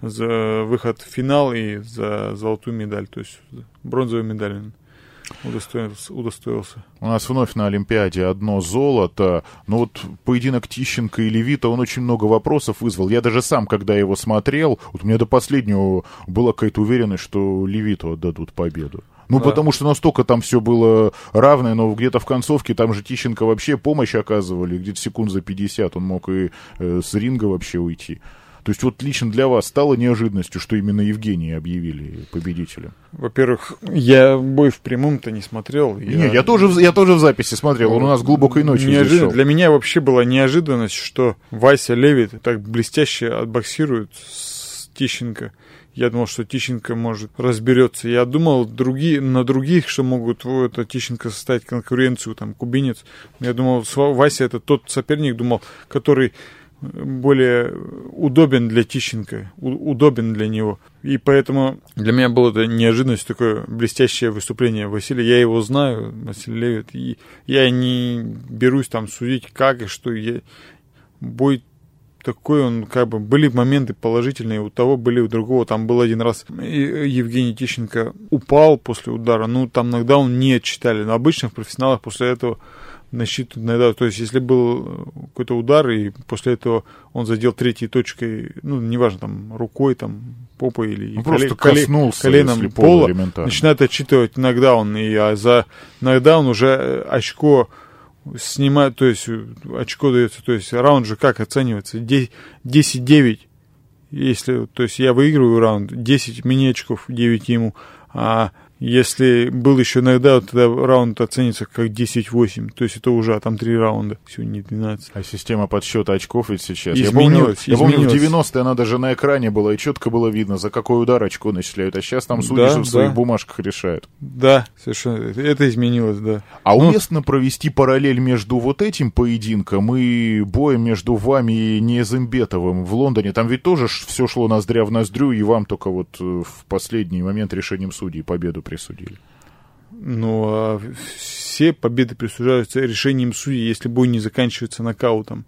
за выход в финал и за золотую медаль, то есть бронзовую медаль он удостоился. удостоился. У нас вновь на Олимпиаде одно золото. Но вот поединок Тищенко и Левита, он очень много вопросов вызвал. Я даже сам, когда его смотрел, вот у меня до последнего была какая-то уверенность, что Левиту отдадут победу. Ну, Да. потому что настолько там все было равное, но где-то в концовке там же Тищенко вообще помощь оказывали, где-то секунд за 50 он мог и э, с ринга вообще уйти. То есть вот лично для вас стало неожиданностью, что именно Евгения объявили победителем? Во-первых, я бой в прямом-то не смотрел. Не, я тоже, я тоже в записи смотрел, он у нас глубокой ночью Неожиданно. Для меня вообще была неожиданность, что Вася Левит так блестяще отбоксирует с Тищенко. Я думал, что Тищенко может разберется. Я думал другие, на других, что могут вот, это Тищенко составить конкуренцию, там, кубинец. Я думал, Вася это тот соперник, думал, который более удобен для Тищенко, удобен для него. И поэтому для меня было это неожиданность, такое блестящее выступление Василия. Я его знаю, Василий Левит, и я не берусь там судить, как и что. Я... Бой такой он, как бы, были моменты положительные, у того были у другого. Там был один раз Евгений Тищенко упал после удара, ну, там иногда он не отчитали. Но обычно в профессионалах после этого насчитывают иногда, то есть если был какой-то удар, и после этого он задел третьей точкой, ну, неважно, там, рукой, там, попой или Ну, просто коле- коснулся, коленом пола начинает отчитывать нокдаун, и а за нокдаун уже э, очко снимает, то есть э, очко дается, то есть раунд же как оценивается? Де- 10-9, если, то есть я выигрываю раунд, 10 мне очков, 9 ему, а если был еще иногда, тогда раунд оценится как 10-8, то есть это уже, а там 3 раунда, сегодня не 12. А система подсчета очков ведь сейчас. Изменилась, я помню, я помню, в изменилась. 90-е она даже на экране была, и четко было видно, за какой удар очко начисляют. А сейчас там судьи Да, в своих да. бумажках решают. Да, совершенно, это- это изменилось, да. А Ну, уместно провести параллель между вот этим поединком и боем между вами и Незымбетовым в Лондоне? Там ведь тоже все шло ноздря в ноздрю, и вам только вот э, в последний момент решением судей победу присудили. Ну, а все победы присуждаются решением судей, если бой не заканчивается нокаутом.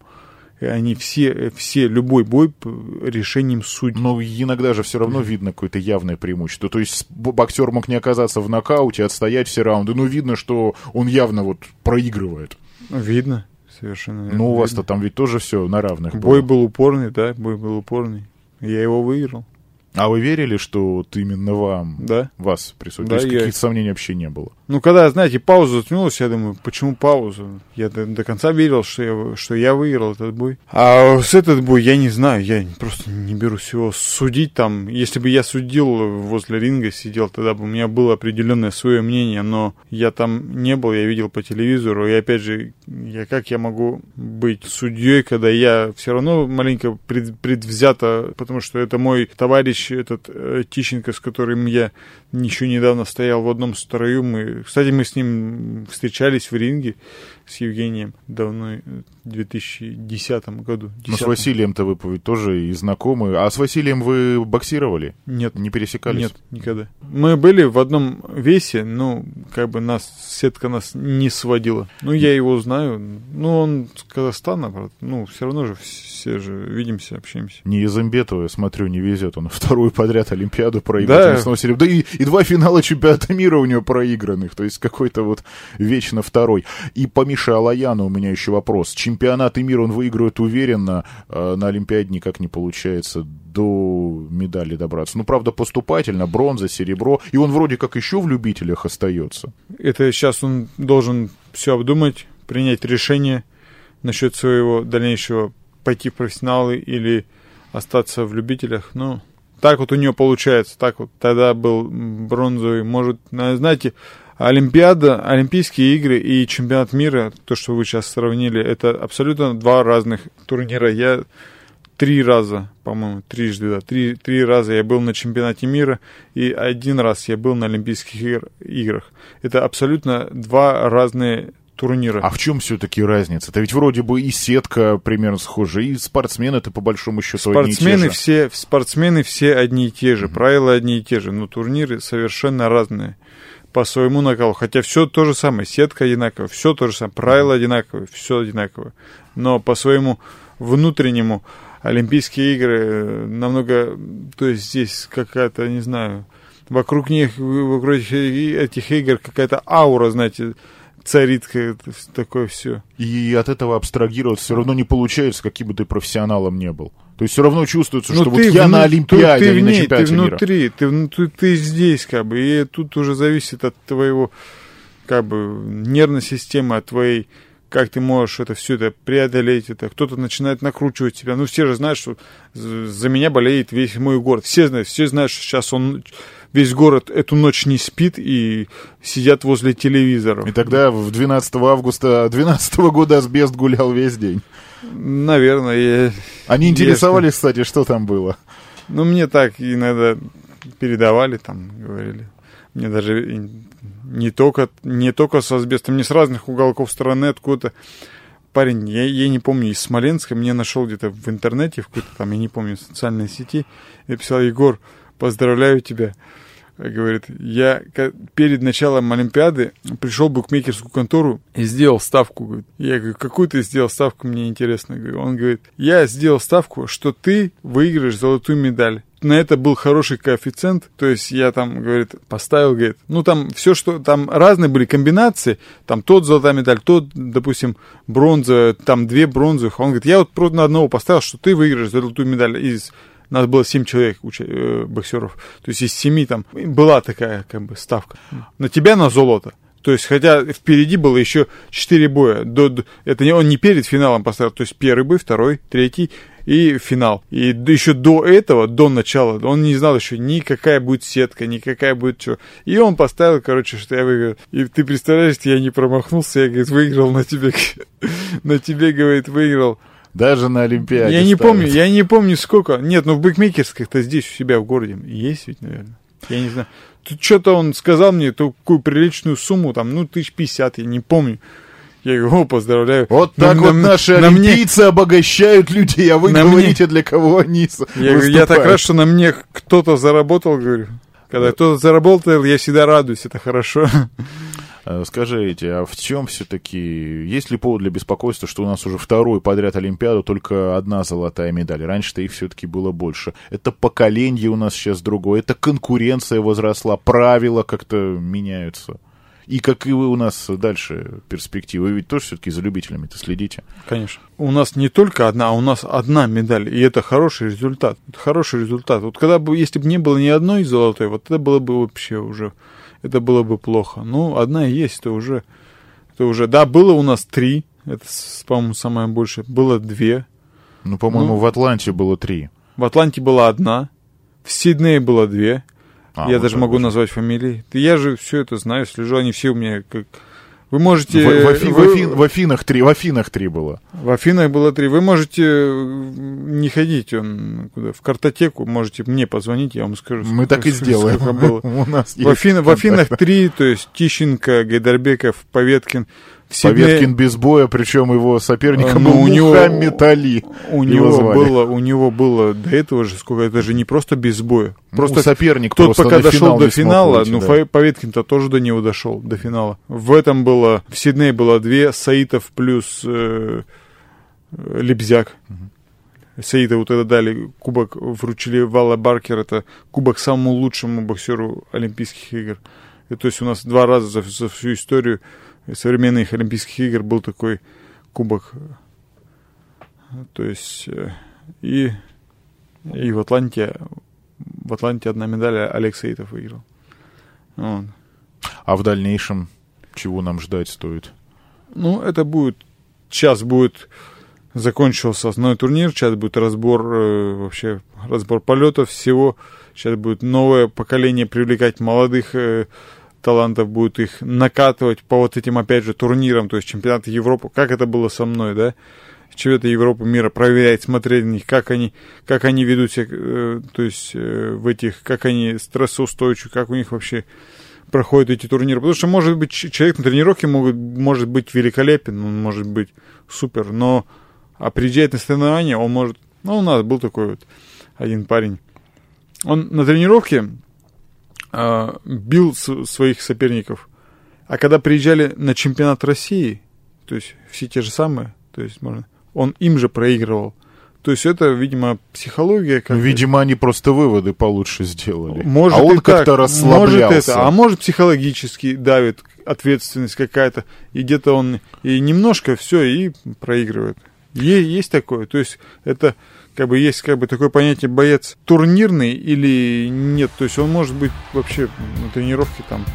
И они все, все, любой бой решением судей. Но иногда же все равно видно какое-то явное преимущество. То есть боксер мог не оказаться в нокауте, отстоять все раунды, но видно, что он явно вот проигрывает. Видно, совершенно. Ну, у вас-то там ведь тоже все на равных Бой было. был упорный, да, бой был упорный. Я его выиграл, А вы верили, что вот именно вам, да. вас присудили? Да, То есть я- каких-то сомнений вообще не было? Ну, когда, знаете, пауза затянулась, я думаю, почему пауза? Я до, до конца верил, что я, что я выиграл этот бой. А с этот бой я не знаю, я просто не берусь его судить там. Если бы я судил возле ринга, сидел, тогда бы у меня было определенное свое мнение, но я там не был, я видел по телевизору, и опять же, я, как я могу быть судьей, когда я все равно маленько пред- предвзято, потому что это мой товарищ, этот э, Тищенко, с которым я еще недавно стоял в одном строю. Мы, кстати, мы с ним встречались в ринге с Евгением давно, 2010 году. Ну, с 10-м. Василием-то вы ведь тоже и знакомы. А с Василием вы боксировали? Нет, Не пересекались? нет, никогда. Мы были в одном весе, ну, как бы нас, сетка нас не сводила. Ну, я его знаю, ну, он с Казахстана, правда. ну, все равно же все же видимся, общаемся. Не из Имбетова, я смотрю, не везет. Он вторую подряд Олимпиаду проиграл. Да. С. Да и, и два финала чемпионата мира у него проигранных. То есть какой-то вот вечно второй. И по Мише Алаяну у меня еще вопрос. Чемпионаты мира он выигрывает уверенно. а на Олимпиаде никак не получается до медали добраться. Ну, правда, поступательно. Бронза, серебро. И он вроде как еще в любителях остается. Это сейчас он должен все обдумать, принять решение насчет своего дальнейшего пойти в профессионалы или остаться в любителях. Ну, так вот у него получается. Так вот тогда был бронзовый. Может, на- знаете, Олимпиада, Олимпийские игры и чемпионат мира, то, что вы сейчас сравнили, это абсолютно два разных турнира. Я три раза, по-моему, трижды, да, три, три раза я был на чемпионате мира, и один раз я был на Олимпийских игр- играх. Это абсолютно два разные турнира. А в чем все-таки разница? Это ведь вроде бы и сетка примерно схожа, и спортсмены-то по большому счету одни и те Спортсмены же. все, спортсмены все одни и те же, правила одни и те же, но турниры совершенно разные по своему накалу. Хотя все то же самое, сетка одинаковая, все то же самое, правила одинаковые, все одинаковое. Но по своему внутреннему Олимпийские игры э, намного, то есть здесь какая-то, не знаю, вокруг них, вокруг этих, игр какая-то аура, знаете, царит какое-то такое все. И от этого абстрагировать все равно не получается, каким бы ты профессионалом не был. То есть все равно чувствуется, Ну, что вот ты я вну- на ты- Олимпиаде, ты а не в на ней, чемпионате ты мира. внутри, ты, внутри, ты здесь, как бы, и тут уже зависит от твоего, как бы, нервной системы, от твоей, как ты можешь это все это преодолеть, это кто-то начинает накручивать тебя. Ну, все же знают, что за меня болеет весь мой город. Все знают, все знают, что сейчас он весь город эту ночь не спит и сидят возле телевизора. И тогда в 12 августа 12 года асбест гулял весь день. Наверное, я... Они я интересовались, кстати, что там было. Ну, мне так иногда передавали, там, говорили. Мне даже не только, не только с асбестом, не с разных уголков страны, откуда парень, я, я не помню, из Смоленска, мне нашел где-то в интернете, в какой-то там, я не помню, социальной сети, и написал, Егор, поздравляю тебя. Говорит, я перед началом Олимпиады пришел в букмекерскую контору и сделал ставку. Говорит. Я говорю, какую ты сделал ставку, мне интересно. Он говорит, я сделал ставку, что ты выиграешь золотую медаль. На это был хороший коэффициент, то есть я там, говорит, поставил, говорит, ну там все, что, там разные были комбинации, там тот золотая медаль, тот, допустим, бронза, там две бронзовых. Он говорит, я вот просто на одного поставил, что ты выиграешь золотую медаль из нас было 7 человек э, боксеров. То есть из 7 там была такая как бы ставка. На тебя на золото. То есть, хотя впереди было еще 4 боя. До, до- это не, он не перед финалом поставил. То есть первый бой, второй, третий и финал. И еще до этого, до начала, он не знал еще ни какая будет сетка, ни какая будет что. И он поставил, короче, что я выиграл. И ты представляешь, я не промахнулся, я, говорит, выиграл на тебе. [LAUGHS] На тебе, говорит, выиграл. Даже на Олимпиаде Я не ставят. помню, я не помню сколько. Нет, ну в букмекерских-то здесь у себя в городе есть ведь, наверное. Я не знаю. Тут что-то он сказал мне такую приличную сумму, там, ну, тысяч пятьдесят, я не помню. Я говорю, о, поздравляю. Вот На- так вот на- наши на мне- олимпийцы обогащают людей, а вы на мне- говорите, для кого они Я говорю, я так выступают. рад, что на мне кто-то заработал, говорю. Когда кто-то заработал, я всегда радуюсь, это хорошо. Э, Скажите, а в чем все-таки, есть ли повод для беспокойства, что у нас уже второй подряд Олимпиаду, только одна золотая медаль? Раньше-то их все-таки было больше. Это поколение у нас сейчас другое, это конкуренция возросла, правила как-то меняются. И какие у нас дальше перспективы? Вы ведь тоже все-таки за любителями-то следите. Конечно. У нас не только одна, а у нас одна медаль, и это хороший результат. Это хороший результат. Вот когда бы, если бы не было ни одной золотой, вот это было бы вообще уже, это было бы плохо. Ну, одна есть, это уже, это уже, да, было у нас три, это, по-моему, самое большее. Было две. Ну, по-моему, Ну. в Атланте было три. В Атланте была одна, в Сиднее было две. А, Я вот даже могу вот. назвать фамилии. Я же все это знаю, слежу, они все у меня как... Вы можете... В, в Афи- в вы- Афин- в Афинах три, в Афинах три было. В Афинах было три. Вы можете э, не ходить он куда, в картотеку, можете мне позвонить, я вам скажу. Мы сколько- так и сделаем. было. [LAUGHS] У нас В, Афин- в Афинах три, то есть Тищенко, Гайдарбеков, Поветкин. В Сиднее Поветкин без боя, причем его соперником Ну, у него- у его него звали. было, у него было до этого же сколько, это же не просто без боя. Просто Просто соперник Тот просто пока дошел до финала, выйти, ну да. Поветкин-то тоже до него дошел, до финала. В этом было, в Сиднее было две, Саитов плюс э, э, Лебзяк. Саитову тогда дали кубок, вручили Валла Баркер, это кубок самому лучшему боксеру Олимпийских игр. И, то есть у нас два раза за, за всю историю современных Олимпийских игр был такой кубок. То есть э, и, и в Атланте в Атланте одна медаль Олег Саитов выиграл. Вот. А в дальнейшем чего нам ждать стоит? Ну, это будет... Сейчас будет... Закончился основной турнир, сейчас будет разбор э, вообще, разбор полетов всего. Сейчас будет новое поколение привлекать молодых э, талантов, будет их накатывать по вот этим, опять же, турнирам, то есть чемпионаты Европы. Как это было со мной, да? Чемпионаты Европы, мира, проверять, смотреть на них, как они, как они ведут себя, э, то есть э, в этих, как они стрессоустойчивы, как у них вообще проходят эти турниры. Потому что, может быть, человек на тренировке может, может быть великолепен, он может быть супер, но а приезжает на соревнования, он может... Ну, у нас был такой вот один парень. Он на тренировке а, бил своих соперников, а когда приезжали на чемпионат России, то есть все те же самые, то есть можно, он им же проигрывал. То есть это, видимо, психология. как Видимо, они просто выводы получше сделали. может а он как-то Может расслаблялся. это, а может психологически давит ответственность какая-то, и где-то он и немножко все и проигрывает. Есть такое, то есть это как бы есть как бы такое понятие боец турнирный или нет, то есть он может быть вообще на тренировке там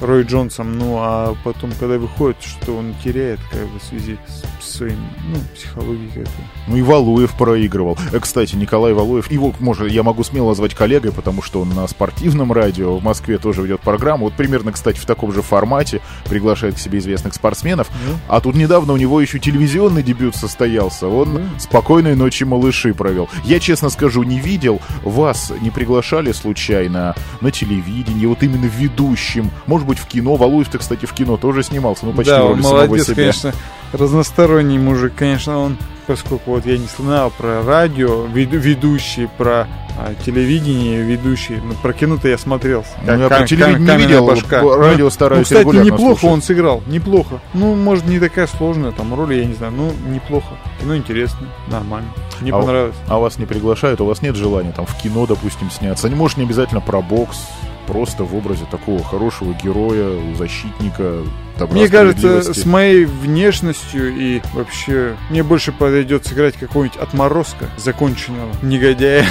Рой Джонсом, ну а потом, когда выходит, что он теряет как бы в связи с своим, ну, психологией какой-то. Ну и Валуев проигрывал. Э, Кстати, Николай Валуев, его, может, я могу смело звать коллегой, потому что он на спортивном радио в Москве тоже ведет программу. Вот примерно, кстати, в таком же формате приглашает к себе известных спортсменов. А тут недавно у него еще телевизионный дебют состоялся. Он спокойной ночи малыши провел. Я, честно скажу, не видел. Вас не приглашали случайно на телевидении, вот именно ведущим. Может быть, в кино. Валуев-то, кстати, в кино тоже снимался. Ну, почти да, в он роли самого молодец, себя. конечно. разносторонний мужик, конечно, он, поскольку вот я не знал про радио, вед- ведущий, про а, телевидение, ведущий, ну, про кино-то я смотрел. Ну, я про телевидение не «Каменная видел, башка». по радио Ну, стараюсь ну, кстати, неплохо слушать. он сыграл, неплохо. Ну, может, не такая сложная там роль, я не знаю, ну, неплохо. Кино интересное, нормально. Мне А понравилось. А вас не приглашают, у вас нет желания там в кино, допустим, сняться. Не может не обязательно про бокс, просто в образе такого хорошего героя, защитника, добра, Мне кажется, с моей внешностью и вообще мне больше подойдет сыграть какого-нибудь отморозка законченного негодяя.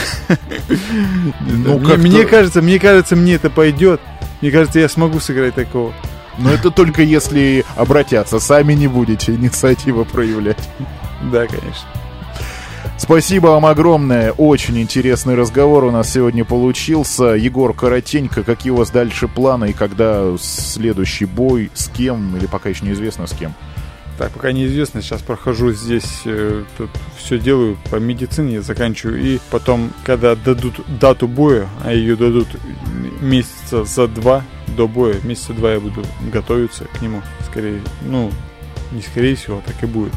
Ну, Мне- Мне кажется, мне кажется, мне это пойдет. Мне кажется, я смогу сыграть такого. Но это только если обратятся, сами не будете инициативу проявлять. Да, конечно. Спасибо вам огромное. Очень интересный разговор у нас сегодня получился. Егор Коротенько, какие у вас дальше планы и когда следующий бой, с кем или пока еще неизвестно с кем? Так, пока неизвестно, сейчас прохожу здесь, э, тут все делаю по медицине, заканчиваю. И потом, когда дадут дату боя, а ее дадут месяца за два до боя, месяца два я буду готовиться к нему. Скорее, ну, не скорее всего, а так и будет.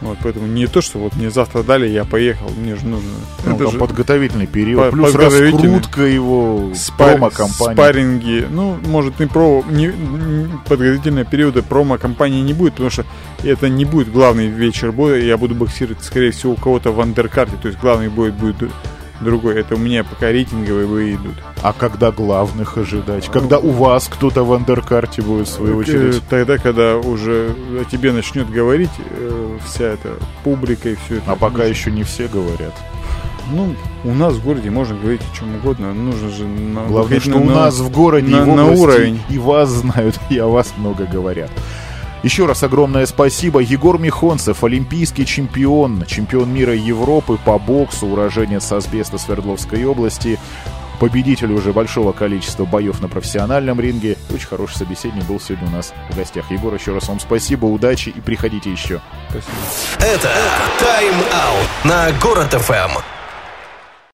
Вот, поэтому не то, что вот мне завтра дали, я поехал, мне же нужно. Ну, это же подготовительный период, по- плюс подготовительный. раскрутка его, спар- промо-компания. спарринги. Ну, может, не про не, не- подготовительного периода промо-компании не будет, потому что это не будет главный вечер боя. Я буду боксировать, скорее всего, у кого-то в андеркарте. То есть главный бой будет другой. Это у меня пока рейтинговые бои идут. А когда главных ожидать? Когда у вас кто-то в андеркарте будет, в свою Э, очередь? Тогда, когда уже о тебе начнет говорить э, вся эта публика и все это. А пока еще не все говорят. Ну, у нас в городе можно говорить о чем угодно. Нужно же на, Главное, что на- у нас в городе на- и в на уровень. и вас знают, [LAUGHS] и о вас много говорят. Еще раз огромное спасибо. Егор Михонцев, олимпийский чемпион, чемпион мира Европы по боксу, уроженец Асбеста Свердловской области, победитель уже большого количества боев на профессиональном ринге. Очень хороший собеседник был сегодня у нас в гостях. Егор, еще раз вам спасибо, удачи и приходите еще. Спасибо. Это Тайм-аут на Город ФМ.